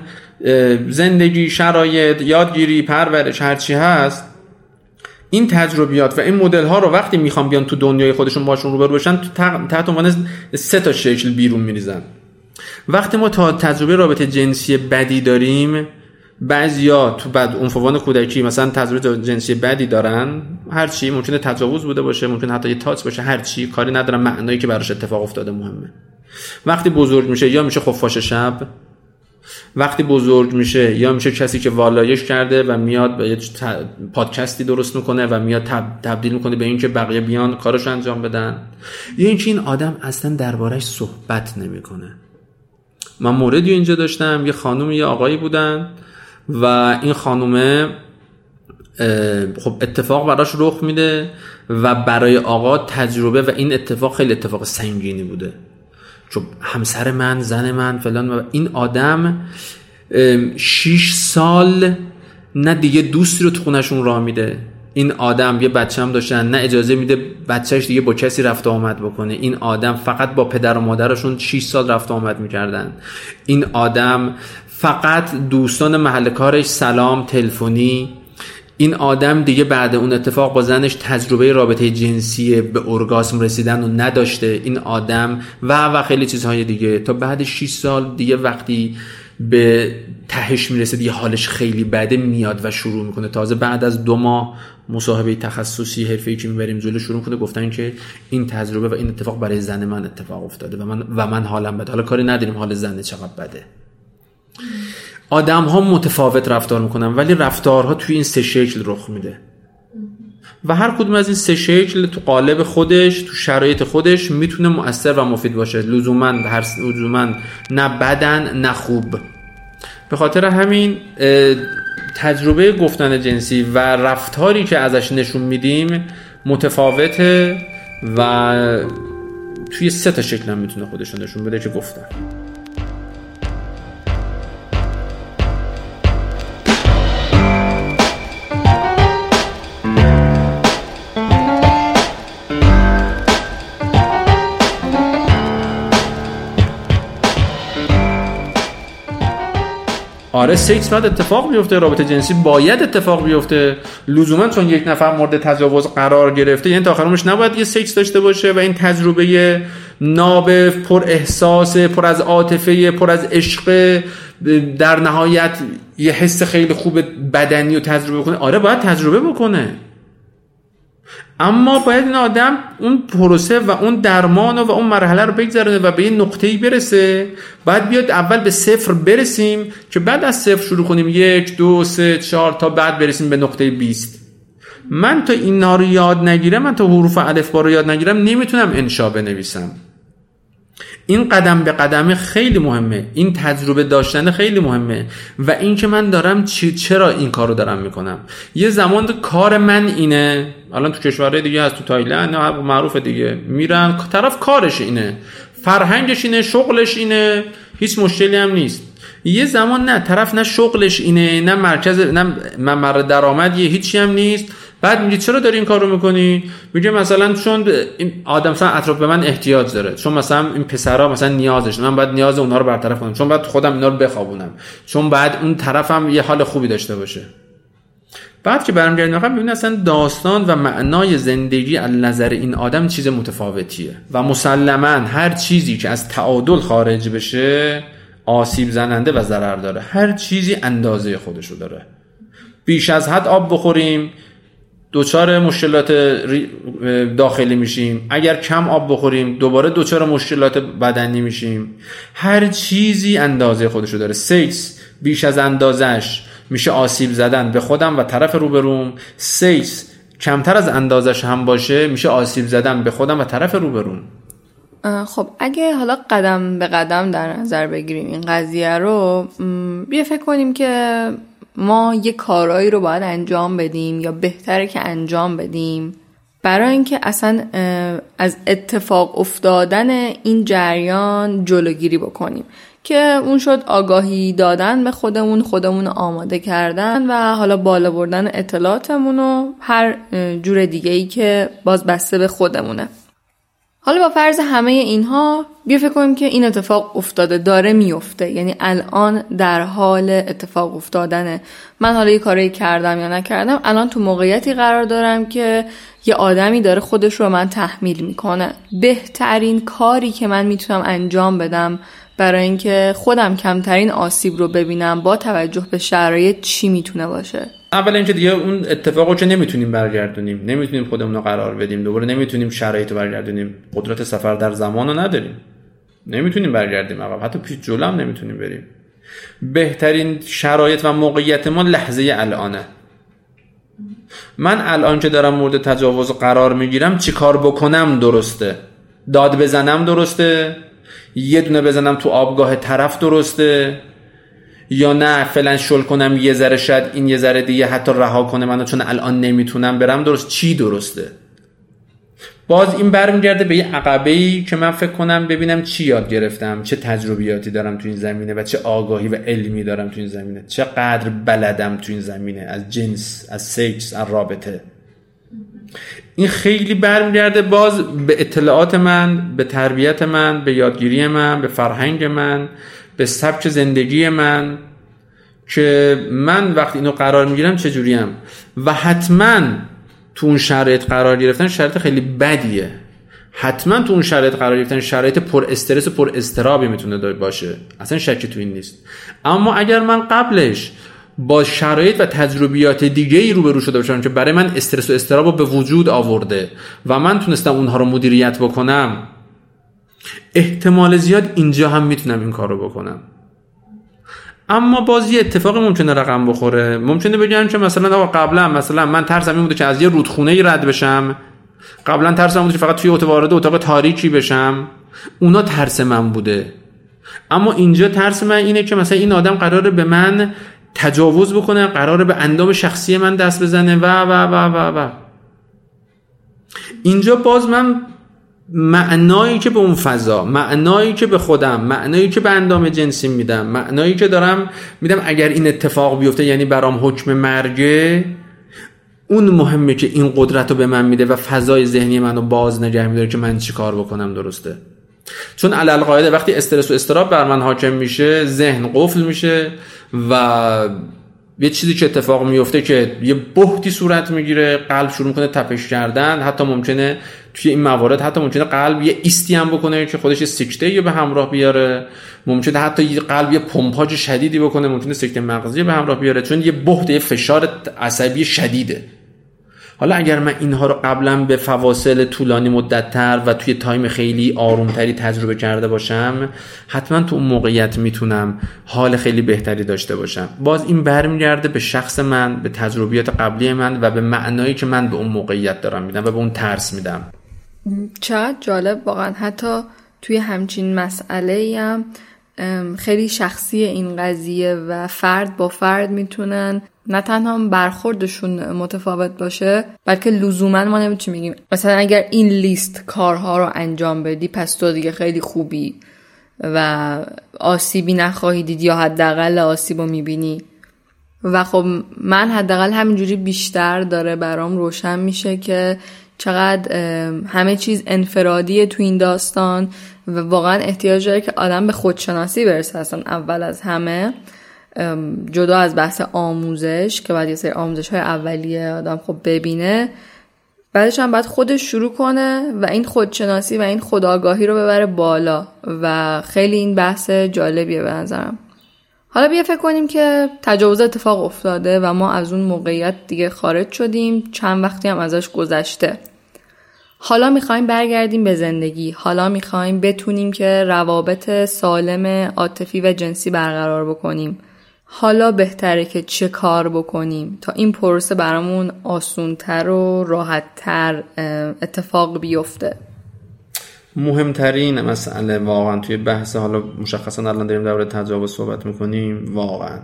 زندگی شرایط یادگیری پرورش هرچی هست این تجربیات و این مدل ها رو وقتی می‌خوام بیان تو دنیای خودشون باشون روبرو باشن تو تحت عنوان سه تا شکل بیرون میریزن. وقتی ما تا تجربه رابطه جنسی بدی داریم بعضیا تو بعد عنفوان کودکی مثلا تجربه جنسی بدی دارن هر چی ممکنه تجاوز بوده باشه ممکنه حتی یه تاچ باشه هر چی کاری ندارن معنایی که براش اتفاق افتاده مهمه. وقتی بزرگ میشه یا میشه خفاش شب وقتی بزرگ میشه یا میشه کسی که والایش کرده و میاد به یه پادکستی درست می‌کنه و میاد تبدیل می‌کنه به اینکه بقیه بیان کارش انجام بدن. یا اینکه این آدم اصلا دربارش صحبت نمی‌کنه. من موردی اینجا داشتم یه خانم یه آقایی بودن و این خانومه خب اتفاق براش رخ میده و برای آقا تجربه و این اتفاق خیلی اتفاق سنگینی بوده. چون همسر من زن من فلان و این آدم شیش سال نه دیگه دوستی رو تو خونشون راه میده. این آدم یه بچه هم داشتن نه اجازه میده بچهش دیگه با کسی رفت آمد بکنه. این آدم فقط با پدر و مادرشون 6 سال رفت آمد می‌کردن. این آدم فقط دوستان محل کارش سلام تلفنی. این آدم دیگه بعد اون اتفاق با زنش تجربه رابطه جنسی به ارگاسم رسیدن و نداشته. این آدم و و خیلی چیزهای دیگه. تا بعد 6 سال دیگه وقتی به تهش می‌رسه دیگه حالش خیلی بده میاد و شروع می‌کنه. تازه بعد از دو ماه مصاحبه تخصصی حرفه‌ای که می‌بریم جلو شروع کنه گفتن که این تجربه و این اتفاق برای زن من اتفاق افتاده و من و من حالم بده. حالا کاری نداریم حال زن چقدر بده. آدم ها متفاوت رفتار می‌کنن ولی رفتارها توی این سه شکل رخ میده. و هر کدوم از این سه شکل تو قالب خودش تو شرایط خودش می‌تونه مؤثر و مفید باشه. لزوما هر لزوما نه بدن نه خوب. به خاطر همین تجربه گفتن جنسی و رفتاری که ازش نشون میدیم متفاوته و توی سه تا شکل هم می‌تونه خودشون نشون بده که گفتن. آره سکس باید اتفاق بیفته رابطه جنسی باید اتفاق بیفته. لزوما چون یک نفر مورد تجاوز قرار گرفته یعنی تا آخرش نباید یه سکس داشته باشه و این تجربه ناب پر احساس پر از عاطفه پر از عشق در نهایت یه حس خیلی خوب بدنی رو تجربه کنه. آره باید تجربه بکنه. اما باید این آدم اون پروسه و اون درمان و اون مرحله رو بگذرونه و به یه نقطه‌ای برسه. باید بیاد اول به صفر برسیم که بعد از صفر شروع کنیم. یک دو سه چهار تا بعد برسیم به نقطه 20 من تا اینا رو یاد نگیرم من تا حروف الف رو یاد نگیرم نمی‌تونم انشا بنویسم. این قدم به قدم خیلی مهمه. این تجربه داشتن خیلی مهمه. و این که من دارم چرا این کار رو دارم می‌کنم؟ یه زمان کار من اینه. الان تو کشورهای دیگه هست تو تایلند معروف دیگه. میرن طرف کارش اینه. فرهنگش اینه شغلش اینه. هیچ مشکلی هم نیست. یه زمان نه طرف نه شغلش اینه نه مرکز نه ممر درآمد یه هیچی هم نیست. بعد میگه چرا داری این کارو می‌کنی؟ میگه مثلا چون این آدم مثلا اطراف به من احتیاج داره. چون مثلا این پسرا مثلا نیازش من باید نیاز اونها رو برطرف کنم. چون بعد خودم اینا رو بخوابونم. چون بعد اون طرفم یه حال خوبی داشته باشه. بعد که برمیگردیم عقب ببینید اصلا داستان و معنای زندگی از نظر این آدم چیز متفاوتیه. و مسلما هر چیزی که از تعادل خارج بشه آسیب زننده و ضرر داره. هر چیزی اندازه خودشو داره. بیش از حد آب بخوریم دوچار مشکلات داخلی میشیم. اگر کم آب بخوریم دوباره دوچار مشکلات بدنی میشیم. هر چیزی اندازه خودشو داره. سکس بیش از اندازش میشه آسیب زدن به خودم و طرف روبروم سکس کمتر از اندازش هم باشه میشه آسیب زدن به خودم و طرف روبروم خب اگه حالا قدم به قدم در نظر بگیریم این قضیه رو بیا فکر کنیم که ما یه کارایی رو باید انجام بدیم یا بهتره که انجام بدیم. برای اینکه اصلا از اتفاق افتادن این جریان جلوگیری بکنیم. که اون شد آگاهی دادن به خودمون خودمون آماده کردن و حالا بالا بردن اطلاعاتمون و هر جور دیگه ای که باز بسته به خودمونه. حالا با فرض همه اینها بیا فکر کنیم که این اتفاق افتاده داره میفته. یعنی الان در حال اتفاق افتادنه. من حالا یه کاری کردم یا نکردم الان تو موقعیتی قرار دارم که یه آدمی داره خودش رو من تحمیل می‌کنه. بهترین کاری که من می‌تونم انجام بدم برای اینکه خودم کمترین آسیب رو ببینم با توجه به شرایط چی می‌تونه باشه؟ اول اینکه دیگه اون اتفاقو که نمی‌تونیم برگردونیم؟ نمی‌تونیم خودمون رو قرار بدیم. دوباره نمی‌تونیم شرایط رو برگردونیم. قدرت سفر در زمان رو نداریم. نمی‌تونیم برگردیم عقب. حتی پیش جلو هم نمی‌تونیم بریم. بهترین شرایط و موقعیت ما لحظه الانه. من الان که دارم مورد تجاوز قرار می‌گیرم چی کار بکنم درسته؟ داد بزنم درسته؟ یه دونه بزنم تو آبگاه طرف درسته؟ یا نه فعلا شل کنم یه ذره شاید این یه ذره دیگه حتی رها کنه منو چون الان نمی‌تونم برم درست؟ چی درسته؟ باز این برمیگرده به یه عقبه ای که من فکر کنم ببینم چی یاد گرفتم چه تجربیاتی دارم تو این زمینه و چه آگاهی و علمی دارم تو این زمینه. چقدر بلدم تو این زمینه از جنس از سکس از رابطه. این خیلی برمیگرده باز به اطلاعات من به تربیت من به یادگیری من به فرهنگ من به سبک زندگی من که من وقتی اینو قرار می‌گیرم چجوریم؟ و حتما تو اون شرایط قرار گرفتن شرایط خیلی بدیه. حتما تو اون شرایط قرار گرفتن شرایط پر استرس و پر استرابی می‌تونه باشه. اصلا شکی تو این نیست. اما اگر من قبلش با شرایط و تجربیات دیگه ای روبرو شده باشم که برای من استرس و استراب به وجود آورده و من تونستم اونها رو مدیریت بکنم احتمال زیاد اینجا هم می‌تونم این کار رو بکنم. اما باز یه اتفاقی ممکنه رقم بخوره. ممکنه بگم که مثلا آقا قبلا مثلا من ترسم این بوده که از یه رودخونه ای رد بشم. قبلا ترسم بوده که فقط توی اتاق وارد اتاق تاریکی بشم. اونا ترس من بوده. اما اینجا ترس من اینه که مثلا این آدم قراره به من تجاوز بکنه قراره به اندام شخصی من دست بزنه و و و و و. اینجا باز من معنایی که به اون فضا معنایی که به خودم معنایی که به اندام جنسی میدم معنایی که دارم میدم اگر این اتفاق بیفته یعنی برام حکم مرگه اون مهمه که این قدرت رو به من میده و فضای ذهنی منو باز نگه میداره که من چی کار بکنم درسته؟ چون علل قاعده وقتی استرس و استراب بر من حاکم میشه ذهن قفل میشه و یه چیزی که اتفاق میفته که یه بحتی صورت می‌گیره قلب شروع می‌کنه تپش کردن حتی ممکنه توی این موارد حتی ممکنه قلب یه ایستی هم بکنه که خودش سکته یا به همراه بیاره. ممکنه حتی یه قلب یه پمپاژ شدیدی بکنه ممکنه سکته مغزی به همراه بیاره. چون یه بحت یه فشار عصبی شدیده. حالا اگر من اینها رو قبلا به فواصل طولانی مدتتر و توی تایم خیلی آرومتری تجربه کرده باشم حتما تو اون موقعیت می‌تونم حال خیلی بهتری داشته باشم. باز این برمیگرده به شخص من به تجربیات قبلی من و به معنایی که من به اون موقعیت دارم میدم و به اون ترس میدم. چقدر جالب واقعا حتی توی همچین مسئله هم خیلی شخصی این قضیه و فرد با فرد می‌تونن نه تنها برخوردشون متفاوت باشه بلکه لزوما ما نمی‌تونیم بگیم مثلا اگر این لیست کارها رو انجام بدی پس تو دیگه خیلی خوبی و آسیبی نخواهی دید یا حداقل آسیب رو می‌بینی. و خب من حداقل همینجوری بیشتر داره برام روشن میشه که چقدر همه چیز انفرادیه تو این داستان و واقعا احتیاج داره که آدم به خودشناسی برسه. اصلا اول از همه جدا از بحث آموزش که باید یه سری آموزش های اولیه آدم خب ببینه بعدش هم باید خودش شروع کنه و این خودشناسی و این خداگاهی رو ببره بالا و خیلی این بحث جالبیه به نظرم. حالا بیا فکر کنیم که تجاوز اتفاق افتاده و ما از اون موقعیت دیگه خارج شدیم. چند وقتی هم ازش گذشته. حالا می‌خوایم برگردیم به زندگی. حالا می‌خوایم بتونیم که روابط سالم عاطفی و جنسی برقرار بکنیم. حالا بهتره که چه کار بکنیم تا این پروسه برامون آسونتر و راحتتر اتفاق بیفته. مهمترین مسئله واقعا توی بحث حالا مشخصا الان داریم درباره تجاوز صحبت می‌کنیم واقعا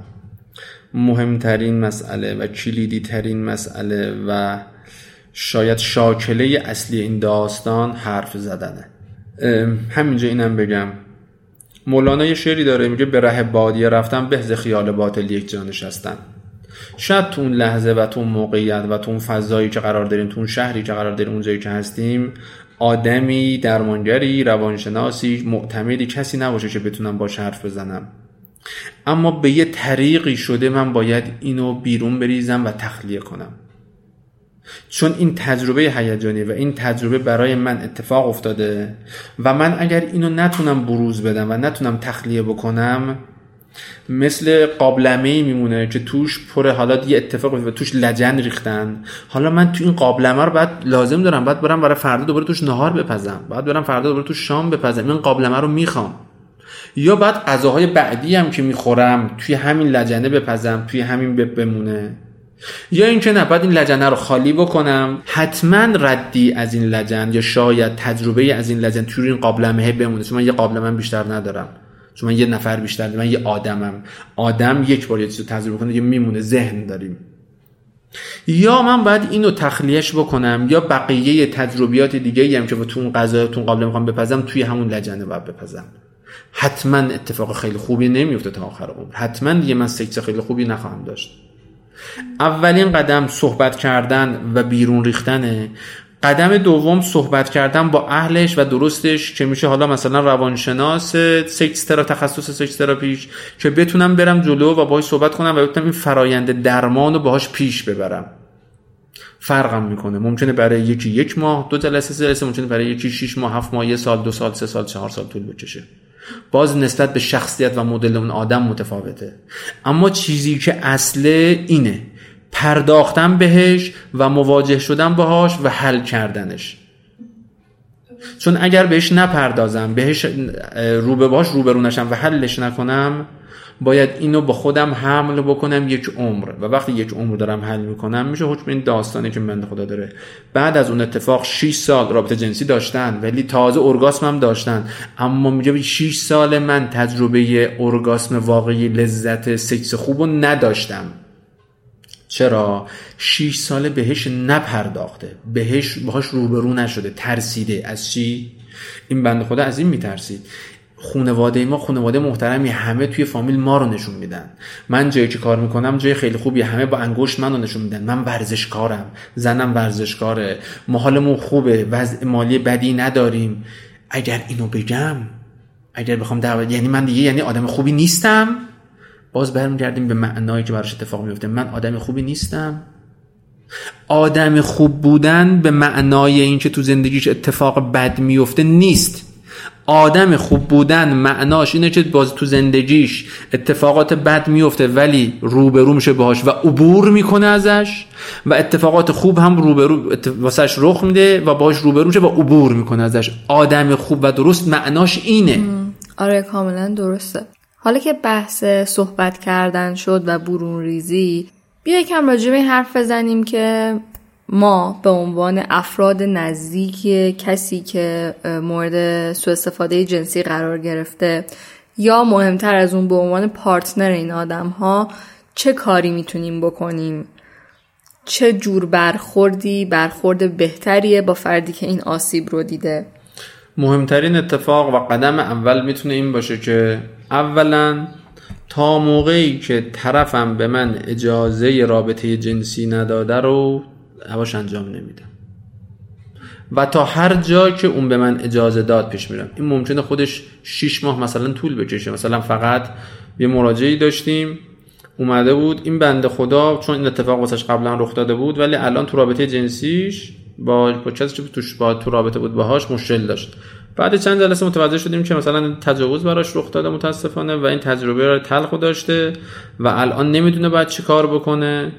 مهمترین مسئله و کلیدی ترین مسئله و شاید شاکله اصلی این داستان حرف زدنه. همینجا اینم بگم. مولانا یه شعری داره میگه به ره بادیه رفتن به خیال باطل یک جا نشستن شاید تو اون لحظه و تو اون موقعیت و تو اون فضایی که قرار داریم تو اون شهری که قرار داریم اونجایی که هستیم آدمی درمانگری روانشناسی معتمدی کسی نباشه که بتونم باش حرف بزنم. اما به یه طریقی شده من باید اینو بیرون بریزم و تخلیه کنم. چون این تجربه هیجانی و این تجربه برای من اتفاق افتاده و من اگر اینو نتونم بروز بدم و نتونم تخلیه بکنم مثل قابلمه ای میمونه که توش پر حالا یه اتفاق و توش لجن ریختن. حالا من تو این قابلمه رو بعد لازم دارم بعد برم برای فردا دوباره توش نهار بپزم. بعد برم فردا دوباره توش شام بپزم. این قابلمه رو می‌خوام. یا بعد غذاهای بعدی هم که می‌خورم توی همین لجنه بپزم توی همین بمونه. یا اینکه نه بعد این لجنه رو خالی بکنم. حتما ردی از این لجن یا شاید تجربه از این لجن توی این قابلمه بمونه. چون من یه قابلمه بیشتر ندارم. چون من یه نفر بیشتر من یه آدمم. آدم یک بار یه چیز رو تجربه کنه یه میمونه ذهن داریم. یا من باید اینو تخلیهش بکنم یا بقیه تجربیات دیگه هم که تو اون غذا تو می‌خوام بپزم توی همون لجنه باید بپزم. حتما اتفاق خیلی خوبی نمیفته تا آخر عمر. حتما دیگه من سکس خیلی خوبی نخواهم داشت. اولین قدم صحبت کردن و بیرون ریختنه. قدم دوم صحبت کردن با اهلش و درستش که میشه حالا مثلا روانشناس سکس ترا تخصص سکس تراپیش که بتونم برم جلو و باهاش صحبت کنم و بتونم این فرایند درمان رو باهاش پیش ببرم. فرقم می‌کنه. ممکنه برای یکی یک ماه دو جلسه جلسه ممکنه برای یکی شش ماه هفت ماه یه سال دو سال سه سال چهار سال طول بکشه. باز نسبت به شخصیت و مدل اون آدم متفاوته. اما چیزی که اصله اینه پرداختن بهش و مواجه شدن باهاش و حل کردنش. چون اگر بهش نپردازم بهش روبه باش روبرو نشم و حلش نکنم باید اینو با خودم حمل بکنم یک عمر. و وقتی یک عمر دارم حل می‌کنم میشه حکم این داستانی که من خدا داره. بعد از اون اتفاق 6 سال رابطه جنسی داشتن ولی تازه ارگاسم هم داشتن. اما میگه 6 سال من تجربه ارگاسم واقعی لذت سکس خوب رو نداشتم. چرا 6 ساله بهش نپرداخته. بهش باهاش روبرو نشده ترسیده. از چی؟ این بنده خدا از این میترسید. خانواده ما خانواده محترمی همه توی فامیل ما رو نشون میدن. من جایی که کار می‌کنم جای خیلی خوبی همه با انگشت منو نشون میدن. من ورزشکارم. زنم ورزشکاره. محالمون خوبه. وضع مالی بدی نداریم. اگر اینو بگم اگر بخوام در یعنی من دیگه یعنی آدم خوبی نیستم. باز برمیگردیم به معنایی که براش اتفاق میفته. من آدم خوبی نیستم. آدم خوب بودن به معنای اینکه تو زندگیش اتفاق بد میفته نیست. آدم خوب بودن معناش اینه که باز تو زندگیش اتفاقات بد میفته ولی روبرو میشه باهاش و عبور می‌کنه ازش و اتفاقات خوب هم روبرو واسش رخ میده و باهاش روبرو میشه و عبور می‌کنه ازش. آدم خوب و درست معناش اینه. آره کاملا درسته. حالا که بحث صحبت کردن شد و برون ریزی بیا یکم راجع به حرف بزنیم که ما به عنوان افراد نزدیک کسی که مورد سوء استفاده جنسی قرار گرفته یا مهمتر از اون به عنوان پارتنر این آدم ها چه کاری می‌تونیم بکنیم؟ چه جور برخوردی برخورد بهتریه با فردی که این آسیب رو دیده؟ مهمترین اتفاق و قدم اول می‌تونه این باشه که اولا تا موقعی که طرفم به من اجازه رابطه جنسی نداده رو هواش انجام نمیدم و تا هر جا که اون به من اجازه داد پیش میرم. این ممکنه خودش 6 ماه مثلا طول بکشه. مثلا فقط یه مراجعی داشتیم. اومده بود. این بنده خدا چون این اتفاق واسش قبلا رخ داده بود ولی الان تو رابطه جنسیش با با کسی که با تو رابطه بود باهاش مشکل داشت. بعد چند جلسه متوجه شدیم که مثلا تجاوز براش رخ داده متاسفانه و این تجربه رو تلخ داشته و الان نمی‌دونه باید چی کار بکنه.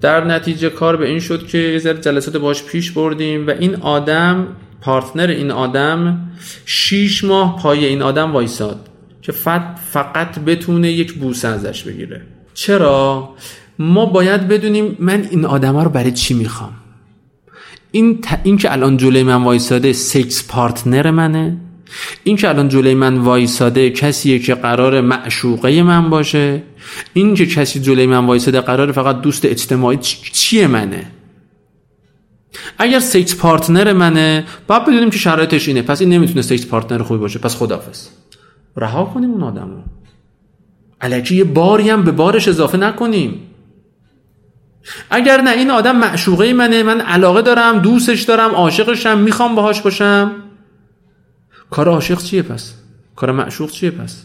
در نتیجه کار به این شد که یه جلسات باش پیش بردیم و این آدم پارتنر این آدم شیش ماه پای این آدم وایساد که فقط بتونه یک بوسه ازش بگیره. چرا؟ ما باید بدونیم من این آدم رو برای چی می‌خوام. این, ت... این که الان جلوی من وایساده سکس پارتنر منه. این که الان جلوی من وایساده کسیه که قرار معشوقه من باشه. این که کسی جلوی من وایساده قرار فقط دوست اجتماعی چیه منه؟ اگر sex partner منه باید بدونیم که شرایطش اینه. پس این نمی‌تونه sex partner خوبی باشه. پس خدافز رها کنیم اون آدم رو الکی یه باری هم به بارش اضافه نکنیم. اگر نه این آدم معشوقه منه من علاقه دارم دوستش دارم عاشقشم می‌خوام باهاش باشم. کار عاشق چیه پس؟ کار معشوق چیه پس؟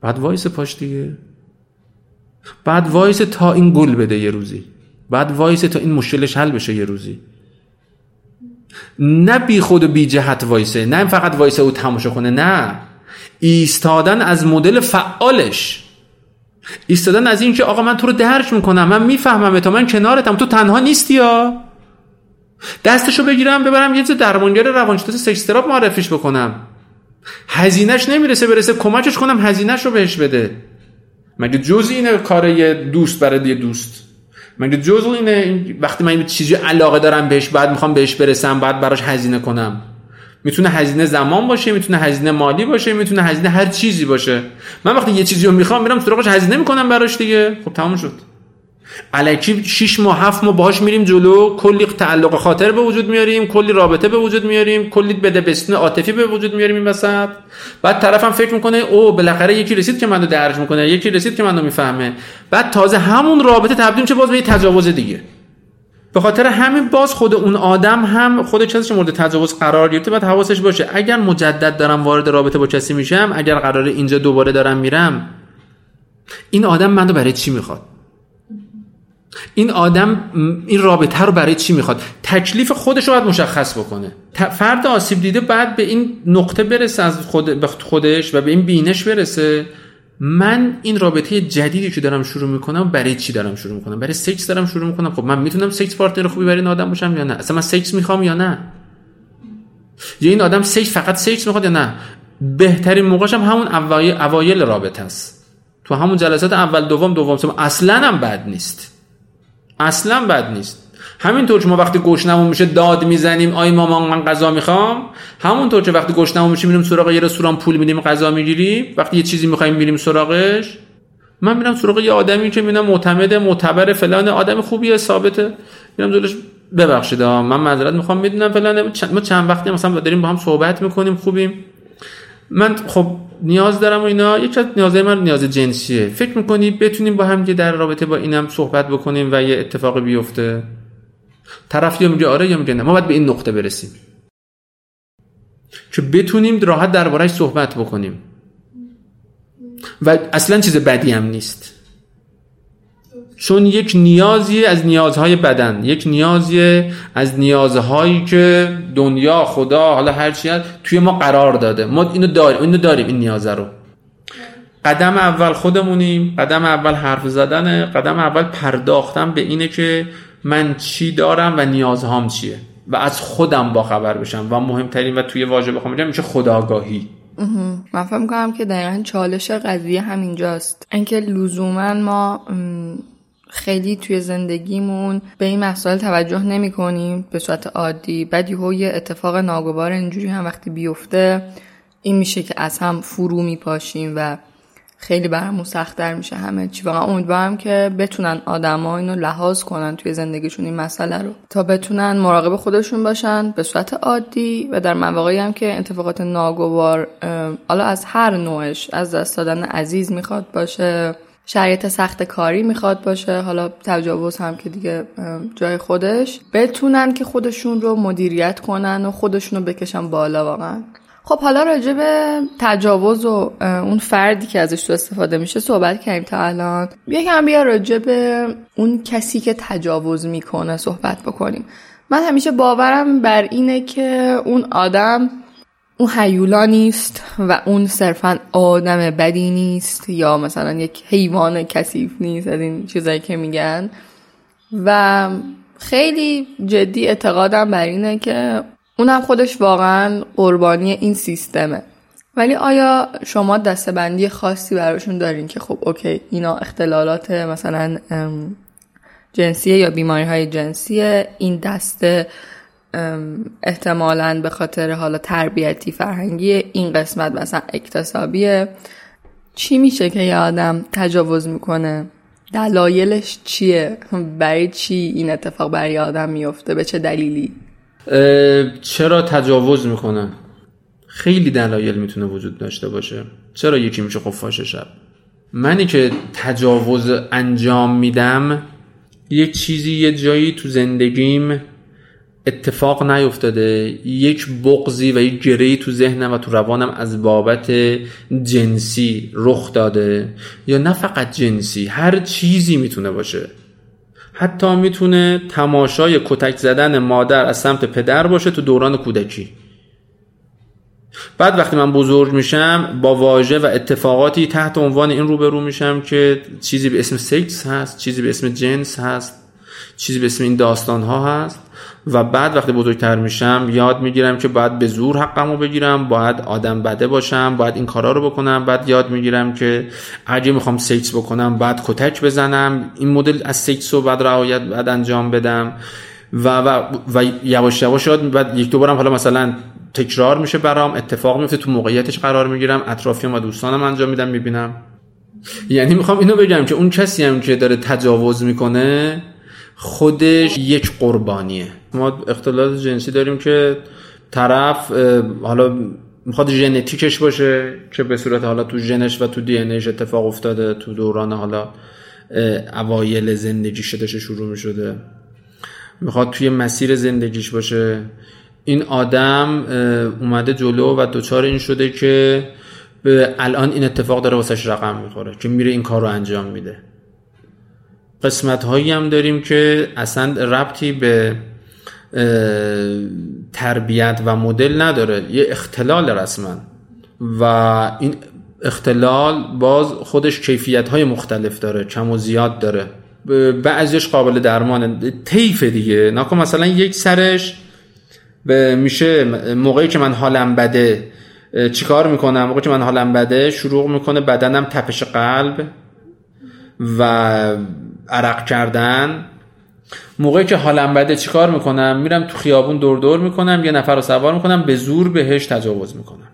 باید وایسه پاش دیگه. باید وایسه تا این گل بده یه روزی. باید وایسه تا این مشکلش حل بشه یه روزی. نه بی خود و بی جهت وایسه نه فقط وایسه و تماشا کنه نه. ایستادن از مدل فعالش ایستادن از این که آقا من تو رو درک می‌کنم من می‌فهممت من کنارتم. تو تنها نیستی یا؟ دستشو بگیرم ببرم یه درمانگر روانشناس سکس تراپ معرفیش بکنم. هزینهش نمی‌رسه برسه کمکش کنم هزینهش رو بهش بده. مگه جز اینه کار یه دوست برای یه دوست؟ مگه جز اینه وقتی من چیزی علاقه دارم بهش بعد می‌خوام بهش برسم بعد براش هزینه کنم؟ می‌تونه هزینه زمان باشه می‌تونه هزینه مالی باشه می‌تونه هزینه هر چیزی باشه. من وقتی یه چیزی رو می‌خوام میرم سراغش هزینه می‌کنم براش دیگه. خب تموم شد. الکی 6 ماه 7 ماه باهاش میریم جلو. کلی تعلق خاطر به وجود میاریم کلی رابطه به وجود میاریم کلی بده بستون عاطفی به وجود میاریم این وسط. بعد طرفم فکر می‌کنه او بالاخره یکی رسید که منو درج می‌کنه یکی رسید که منو می‌فهمه. بعد تازه همون رابطه تبدیل میشه باز به یه تجاوز دیگه. به خاطر همین باز خود اون آدم هم خود کسی مورد تجاوز قرار گرفته باید حواسش باشه. اگر مجدد دارم وارد رابطه با کسی میشم اگر قرار اینجا دوباره دارم میرم این آدم منو برای چی می‌خواد؟ این آدم این رابطه رو برای چی می‌خواد؟ تکلیف خودش رو باید مشخص بکنه. فرد آسیب دیده باید به این نقطه برسه از خود خودش و به این بینش برسه. من این رابطه جدیدی که دارم شروع می‌کنم برای چی دارم شروع می‌کنم؟ برای سکس دارم شروع می‌کنم. خب من می‌تونم sex partner خوبی برای این آدم باشم یا نه؟ اصلا من سکس می‌خوام یا نه؟ یا این آدم سکس فقط سکس می‌خواد یا نه؟ بهترین موقعش هم همون اوایل رابطه است. تو همون جلسات اول دوم دوم اصلا هم بد نیست. اصلا بد نیست. همینطور که ما وقتی گشنمون میشه داد می‌زنیم آی مامان من غذا می‌خوام. همونطور که وقتی گشنمون میشه میریم سراغ یه رستوران پول میدیم غذا می‌گیریم. وقتی یه چیزی می‌خوایم میریم سراغش من میرم سراغ یه آدمی که می‌بینم معتمد معتبر فلان آدم خوبیه ثابته. میرم جلوش ببخشید من معذرت می‌خوام می‌دونم فلان ما چند وقتی مثلا داریم با هم صحبت می‌کنیم خوبیم. من خب نیاز دارم و اینا. یکی از نیازهای من نیاز جنسیه. فکر می‌کنی بتونیم با هم که در رابطه با اینم صحبت بکنیم و یه اتفاقی بیفته؟ طرف یا میگه آره یا میگه نه. ما باید به این نقطه برسیم. که بتونیم راحت دربارهش صحبت بکنیم. و اصلا چیز بدی هم نیست. چون یک نیازی از نیازهای بدن یک نیازی از نیازهایی که دنیا خدا حالا هر چی هست توی ما قرار داده. ما اینو داریم اینو داریم این نیازه رو. قدم اول خودمونیم قدم اول حرف زدن قدم اول پرداختن به اینه که من چی دارم و نیازهام چیه و از خودم با خبر بشم و مهمترین و توی واژه بخوام بگم میشه خداگاهی. من فهم کنم که دقیقا چالش قضیه همینجاست. اینکه لزوما ما خیلی توی زندگیمون به این مسائل توجه نمی کنیم به صورت عادی. بعد یهو یه اتفاق ناگوار اینجوری هم وقتی بیفته این میشه که از هم فرو میپاشیم و خیلی برامون سختتر میشه همه چی. واقعا امیدوارم که بتونن آدما اینو لحاظ کنن توی زندگیشون این مسئله رو. تا بتونن مراقب خودشون باشن به صورت عادی و در مواقعی هم که اتفاقات ناگوار حالا از هر نوعش از دست دادن عزیز می‌خواد باشه شرایط سخت کاری می‌خواد باشه حالا تجاوز هم که دیگه جای خودش بتونن که خودشون رو مدیریت کنن و خودشون رو بکشن بالا واقعا. خب حالا راجع به تجاوز و اون فردی که ازش تو استفاده میشه صحبت کردیم تا الان. یکم بیا راجع به اون کسی که تجاوز می‌کنه صحبت بکنیم. من همیشه باورم بر اینه که اون آدم اون حیولا نیست و اون صرفا آدم بدی نیست یا مثلا یک حیوان کثیف نیست از این چیزایی که میگن. و خیلی جدی اعتقادم بر اینه که اونم خودش واقعا قربانی این سیستمه. ولی آیا شما دستبندی خاصی براشون دارین که خب اوکی اینا اختلالات مثلا جنسیه یا بیماری های جنسیه این دسته احتمالا به خاطر حالا تربیتی فرهنگی این قسمت مثلا اکتسابیه. چی میشه که یه آدم تجاوز می‌کنه؟ دلایلش چیه؟ برای چی این اتفاق برای آدم میفته به چه دلیلی؟ چرا تجاوز می‌کنه؟ خیلی دلایل می‌تونه وجود داشته باشه. چرا یکی میشه خفاش شب؟ منی که تجاوز انجام میدم یه چیزی یه جایی تو زندگیم اتفاق نیفتاده. یک بغزی و یک گرهی تو ذهنم و تو روانم از بابت جنسی رخ داده. یا نه فقط جنسی هر چیزی می‌تونه باشه. حتی می‌تونه تماشای کتک زدن مادر از سمت پدر باشه تو دوران کودکی. بعد وقتی من بزرگ میشم با واژه و اتفاقاتی تحت عنوان این روبرو میشم که چیزی به اسم سکس هست چیزی به اسم جنس هست چیزی به اسم این داستان ها هست. و بعد وقتی بزرگتر میشم یاد می‌گیرم که باید به زور حقمو بگیرم باید آدم بده باشم باید این کارا رو بکنم. بعد یاد می‌گیرم که اگه می‌خوام سکس بکنم بعد کتک بزنم. این مدل از سکس رو بعد رعایت بعد انجام بدم. و و, و یواش یواش یاد بعد یک دو بارم حالا مثلا تکرار میشه برام اتفاق میفته تو موقعیتش قرار می‌گیرم اطرافیام و دوستانم انجام میدم می‌بینم. یعنی می‌خوام اینو بگم که اون کسی هم که داره تجاوز می‌کنه خودش یک قربانیه. ما اختلالات جنسی داریم که طرف حالا می‌خواد ژنتیکش باشه که به صورت حالا تو ژنش و تو دی اتفاق افتاده تو دوران حالا اوایل زندگی شدهش شروع می‌شده. می‌خواد توی مسیر زندگیش باشه. این آدم اومده جلو و دوچار این شده که به الان این اتفاق داره واسش رقم می‌خوره که میره این کار رو انجام میده. قسمت هایی هم داریم که اصلا ربطی به تربیت و مدل نداره. یه اختلال رسما. و این اختلال باز خودش کیفیت های مختلف داره کم و زیاد داره. بعضیش قابل درمانه. طیف دیگه. ناکن مثلا یک سرش به میشه موقعی که من حالم بده چیکار می‌کنم؟ موقعی که من حالم بده شروع می‌کنه بدنم تپش قلب و عرق کردن. موقعی که حالم بده چیکار می‌کنم؟ میرم تو خیابون دور دور می‌کنم یه نفر رو سوار می‌کنم به زور بهش تجاوز می‌کنم.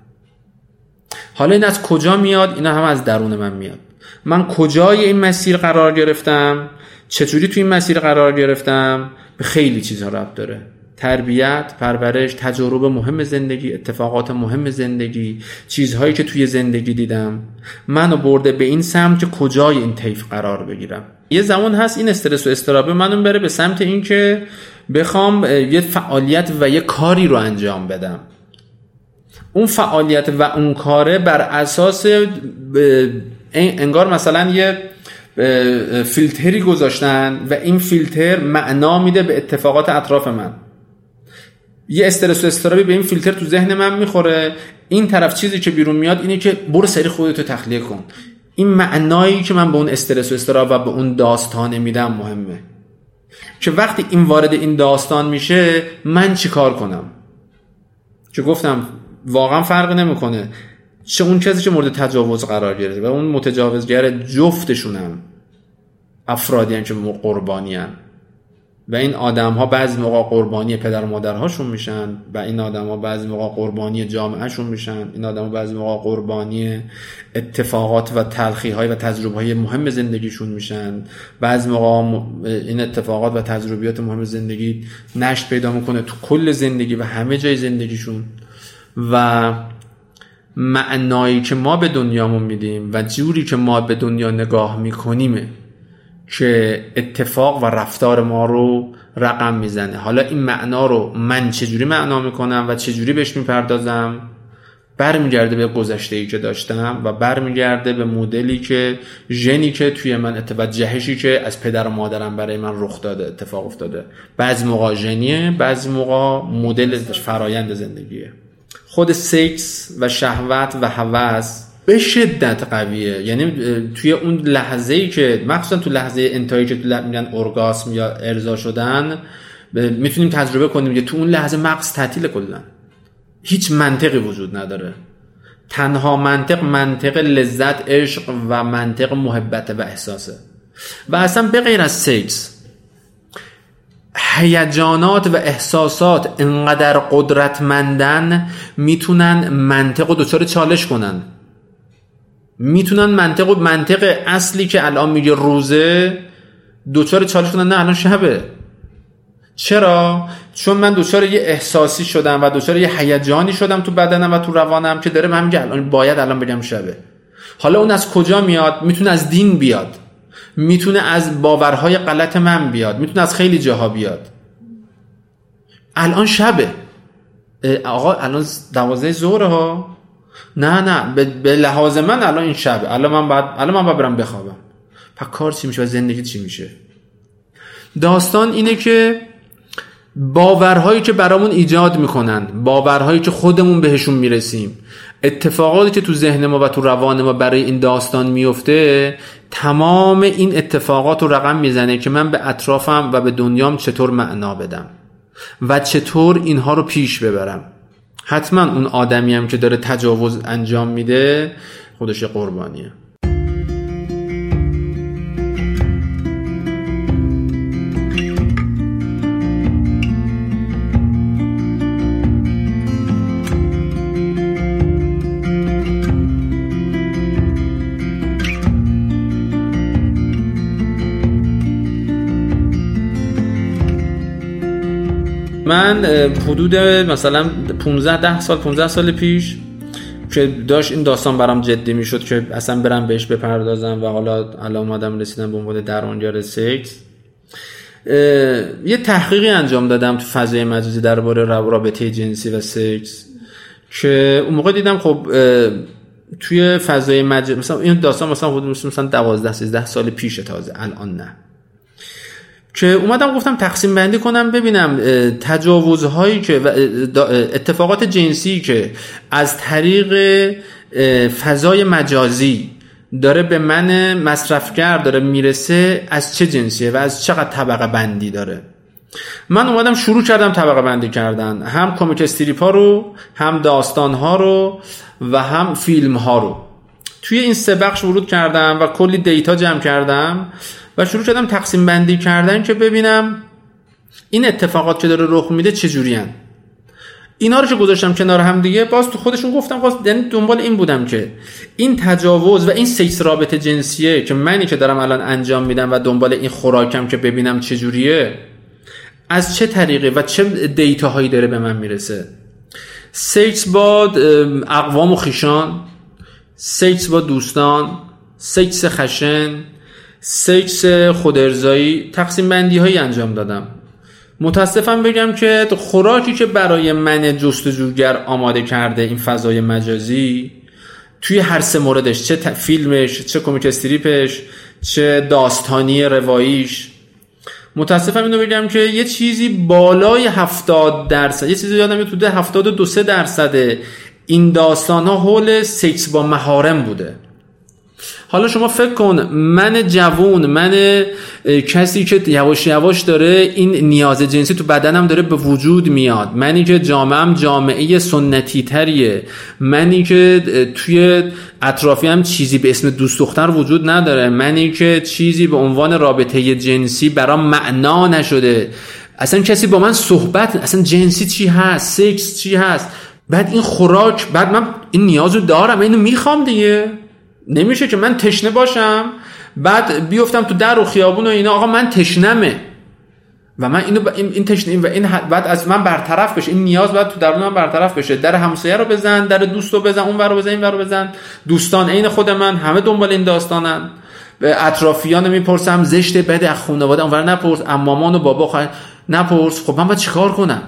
حالا این از کجا میاد؟ اینا هم از درون من میاد. من کجای این مسیر قرار گرفتم؟ چطوری تو این مسیر قرار گرفتم؟ به خیلی چیزها ربط داره. تربیت، پرورش، تجارب مهم زندگی، اتفاقات مهم زندگی، چیزهایی که توی زندگی دیدم. منو برده به این سمت که کجای این طیف قرار بگیرم. یه زمان هست این استرس و استرابه منو بره به سمت اینکه بخوام یه فعالیت و یه کاری رو انجام بدم. اون فعالیت و اون کاره بر اساس انگار مثلا یه فیلتری گذاشتن و این فیلتر معنا میده به اتفاقات اطراف من. یه استرس و استرابی به این فیلتر تو ذهن من می‌خوره. این طرف چیزی که بیرون میاد اینه که برو سری خودتو تخلیه کن. این معنایی که من به اون استرس و استراب و به اون داستان میدم مهمه. که وقتی این وارد این داستان میشه من چی کار کنم؟ که گفتم واقعا فرق نمی‌کنه. چه اون کسی که مورد تجاوز قرار گرفته و اون متجاوزگر جفتشونم افرادی هم که قربانی هم. و این آدم ها بعضی موقع قربانی پدر و مادرهاشون میشن و این آدم ها بعضی موقع قربانی جامعهشون میشن. این آدم ها بعضی موقع قربانی اتفاقات و تلخی های و تجربه های مهم زندگیشون میشن. بعضی موقع این اتفاقات و تجربیات مهم زندگی نشت پیدا می‌کنه تو کل زندگی و همه جای زندگیشون. و معنایی که ما به دنیامون میدیم و جوری که ما به دنیا نگاه می‌کنیم که اتفاق و رفتار ما رو رقم می‌زنه. حالا این معنا رو من چجوری معنا می‌کنم و چجوری بهش می‌پردازم؟ برمیگرده به گذشته ای که داشتم و برمیگرده به مدلی که ژنی که توی من اتفاق جهشی که از پدر و مادرم برای من رخ داده اتفاق افتاده. بعضی موقع ژنیه بعضی موقع مدل فرایند زندگیه. خود سکس و شهوت و هوس به شدت قویه. یعنی توی اون لحظه ای که مخصوصا تو لحظه انتهایی که تو میگن ارگاسم یا ارضا شدن می‌تونیم تجربه کنیم که تو اون لحظه مغز تعطیل کلا. هیچ منطقی وجود نداره. تنها منطق منطق لذت عشق و منطق محبت و احساسه. و اصلا به غیر از سکس هیجانات و احساسات انقدر قدرتمندن می‌تونن منطق و دچار چالش کنن. می‌تونن منطق و منطق اصلی که الان میگه روزه دوچار چالش کنن نه الان شبه. چرا؟ چون من دوچار یه احساسی شدم و دوچار یه هیجانی شدم تو بدنم و تو روانم که داره من میگه الان باید الان بگم شبه. حالا اون از کجا میاد؟ می‌تونه از دین بیاد. می‌تونه از باورهای غلط من بیاد. می‌تونه از خیلی جاها بیاد. الان شبه. آقا الان دوازده ظهر ها. نه نه به لحاظ من الان این شبه الان من بعد الان من باید برم بخوابم. پس کار چی میشه و زندگی چی میشه؟ داستان اینه که باورهایی که برامون ایجاد می‌کنن باورهایی که خودمون بهشون می‌رسیم اتفاقاتی که تو ذهن ما و تو روان ما برای این داستان میفته تمام این اتفاقات رو رقم می‌زنه که من به اطرافم و به دنیام چطور معنا بدم و چطور اینها رو پیش ببرم. حتما اون آدمی هم که داره تجاوز انجام میده خودش قربانیه. من حدود مثلا 15 ده سال 15 سال پیش که داشت این داستان برام جدی می‌شد که اصلا برم بهش بپردازم و حالا الان اومدم رسیدم به عنوان درمانگر سکس یه تحقیقی انجام دادم تو فضای مجازی درباره رابطه جنسی و سکس که اون موقع دیدم خب توی فضای مجازی مثلا این داستان مثلا حدود مثلا 12 13 سال پیش تازه الان نه. که اومدم گفتم تقسیم بندی کنم ببینم تجاوزهایی که اتفاقات جنسی که از طریق فضای مجازی داره به من مصرفگر داره می‌رسه از چه جنسیه و از چقدر طبقه بندی داره؟ من اومدم شروع کردم طبقه بندی کردن هم کمیک استریپ ها رو هم داستان ها رو و هم فیلم ها رو. توی این سه بخش ورود کردم و کلی دیتا جمع کردم و شروع کردم تقسیم بندی کردن که ببینم این اتفاقات که داره رخ میده چجوری اینا رو که گذاشتم کنار هم دیگه باز تو خودشون گفتم باز یعنی دنبال این بودم که این تجاوز و این سکس رابطه جنسیه که منی که دارم الان انجام میدم و دنبال این خوراکم که ببینم چجوریه از چه طریقه و چه دیتا هایی داره به من می‌رسه. سکس با اقوام و خیشان سکس با دوستان سکس خشن سکس خودارضایی تقسیم بندی هایی انجام دادم. متاسفم بگم که خوراکی که برای من جستجوگر آماده کرده این فضای مجازی توی هر سه موردش چه فیلمش چه کمیک استریپش چه داستانی رواییش. متاسفم اینو بگم که یه چیزی بالای هفتاد درصد یه چیزی یادم تو ده هفتاد و دو سه درصده این داستان ها حول سکس با مهارم بوده. حالا شما فکر کن من جوون من کسی که یواش یواش داره این نیاز جنسی تو بدنم داره به وجود میاد. منی که جامعهم جامعه سنتی تریه منی که توی اطرافی هم چیزی به اسم دوست دختر وجود نداره. منی که چیزی به عنوان رابطه جنسی برام معنا نشده. اصلا کسی با من صحبت اصلا جنسی چی هست؟ سکس چی هست؟ بعد این خوراک بعد من این نیازو دارم اینو می‌خوام دیگه. نمیشه که من تشنه باشم بعد بیفتم تو در و خیابون و اینا آقا من تشنمه. و من اینو این, این تشنه و این بعد از من برطرف بشه. این نیاز باید تو درون من برطرف بشه. در همسایه رو بزن در دوست رو بزن اون رو بزن این رو بزن. دوستان عین خود من همه دنبال این داستانن. به اطرافیان می‌پرسم زشته بد از خانواده اونور نپرس. امامان و بابا خواهد نپرس. خب من باید چیکار کنم؟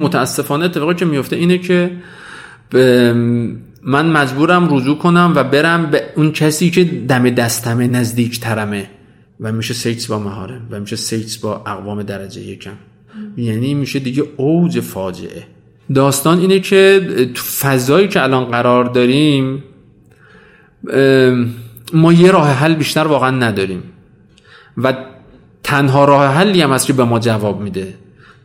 متاسفانه اتفاقی که میفته اینه که من مجبورم رجوع کنم و برم به اون کسی که دم دستمه نزدیک ترمه و میشه سکس با محارمم و میشه سکس با اقوام درجه یکم. یعنی میشه دیگه اوج فاجعه. داستان اینه که تو فضایی که الان قرار داریم ما یه راه حل بیشتر واقعا نداریم. و تنها راه حلی هم هست که به ما جواب میده.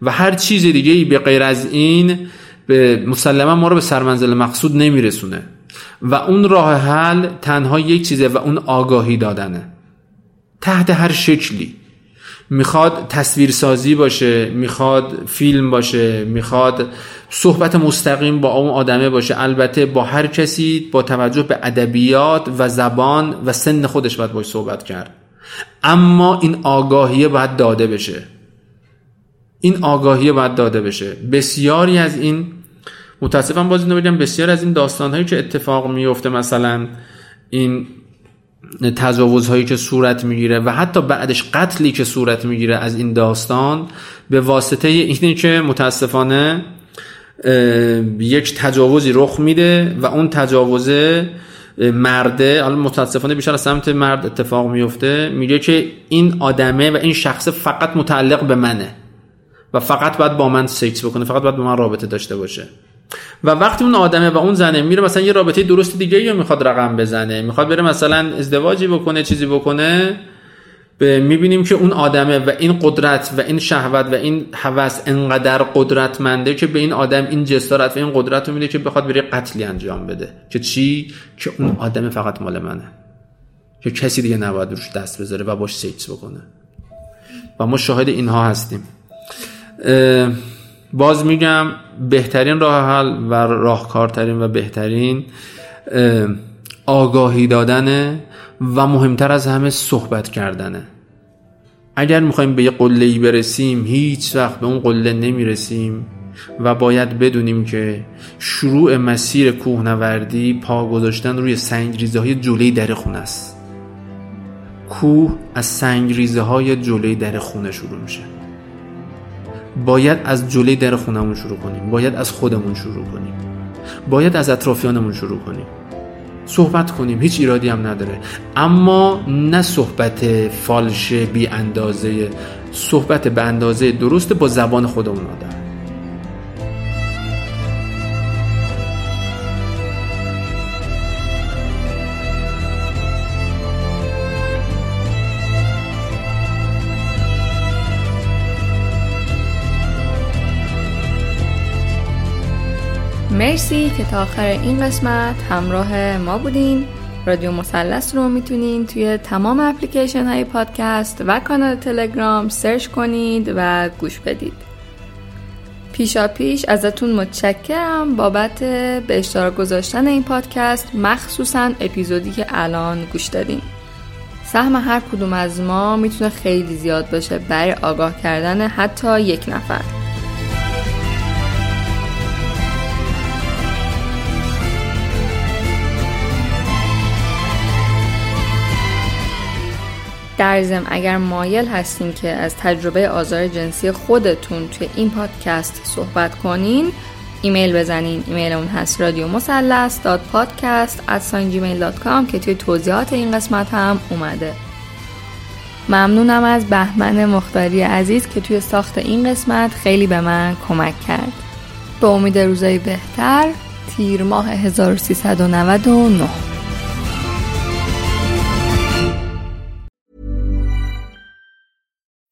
و هر چیز دیگه ای به غیر از این به مسلما ما رو به سرمنزل مقصود نمیرسونه. و اون راه حل تنها یک چیزه و اون آگاهی دادنه. تحت هر شکلی. می‌خواد تصویرسازی باشه می‌خواد فیلم باشه می‌خواد صحبت مستقیم با اون آدمه باشه. البته با هر کسی با توجه به ادبیات و زبان و سن خودش باید باش صحبت کرد. اما این آگاهیه باید داده بشه. این آگاهی باید داده بشه. بسیاری از این متاسفم باز اینو بگم بسیار از این داستان هایی که اتفاق میفته مثلا این تجاوز هایی که صورت می‌گیره و حتی بعدش قتلی که صورت می‌گیره از این داستان به واسطه اینه که متاسفانه یک تجاوزی رخ میده و اون تجاوزه مرده حالا متاسفانه بیشتر از سمت مرد اتفاق میفته میگه که این آدمه و این شخص فقط متعلق به منه. و فقط باید با من سکس بکنه فقط باید با من رابطه داشته باشه. و وقتی اون آدمه و اون زنه میره مثلا یه رابطه درست دیگه یا می‌خواد رقم بزنه می‌خواد بره مثلا ازدواجی بکنه چیزی بکنه می‌بینیم که اون آدمه و این قدرت و این شهوت و این هوس انقدر قدرتمنده که به این آدم این جسارت و این قدرت رو میده که بخواد بره قتلی انجام بده. که چی؟ که اون آدم فقط مال منه. که کسی دیگه نباید روش دست بذاره و باش سیکس بکنه. و ما شاهد اینها هستیم. باز میگم بهترین راه حل و راهکارترین و بهترین آگاهی دادنه و مهمتر از همه صحبت کردنه اگر می‌خوایم به یه قله برسیم هیچ وقت به اون قله نمی‌رسیم و باید بدونیم که شروع مسیر کوهنوردی پا گذاشتن روی سنگریزه های جلوی در خونه است. کوه از سنگریزه های جلوی در خونه شروع میشه. باید از جلوی در خونمون شروع کنیم. باید از خودمون شروع کنیم. باید از اطرافیانمون شروع کنیم. صحبت کنیم. هیچ ایرادی هم نداره. اما نه صحبت فالش بی اندازه صحبت به اندازه درست با زبان خودمون آدم. مرسی که تا آخر این قسمت همراه ما بودین. رادیو مثلث رو می‌تونین توی تمام اپلیکیشن های پادکست و کانال تلگرام سرچ کنید و گوش بدید. پیشا پیش ازتون متشکرم بابت به اشتراک گذاشتن این پادکست مخصوصا اپیزودی که الان گوش دادین. سهم هر کدوم از ما می‌تونه خیلی زیاد باشه برای آگاه کردن حتی یک نفر. در ضمن اگر مایل هستین که از تجربه آزار جنسی خودتون توی این پادکست صحبت کنین ایمیل بزنین. ایمیل اون هست رادیو مسلس داد پادکست که توی توضیحات این قسمت هم اومده. ممنونم از بهمن مختاری عزیز که توی ساخت این قسمت خیلی به من کمک کرد. به امید روزایی بهتر تیر ماه 1399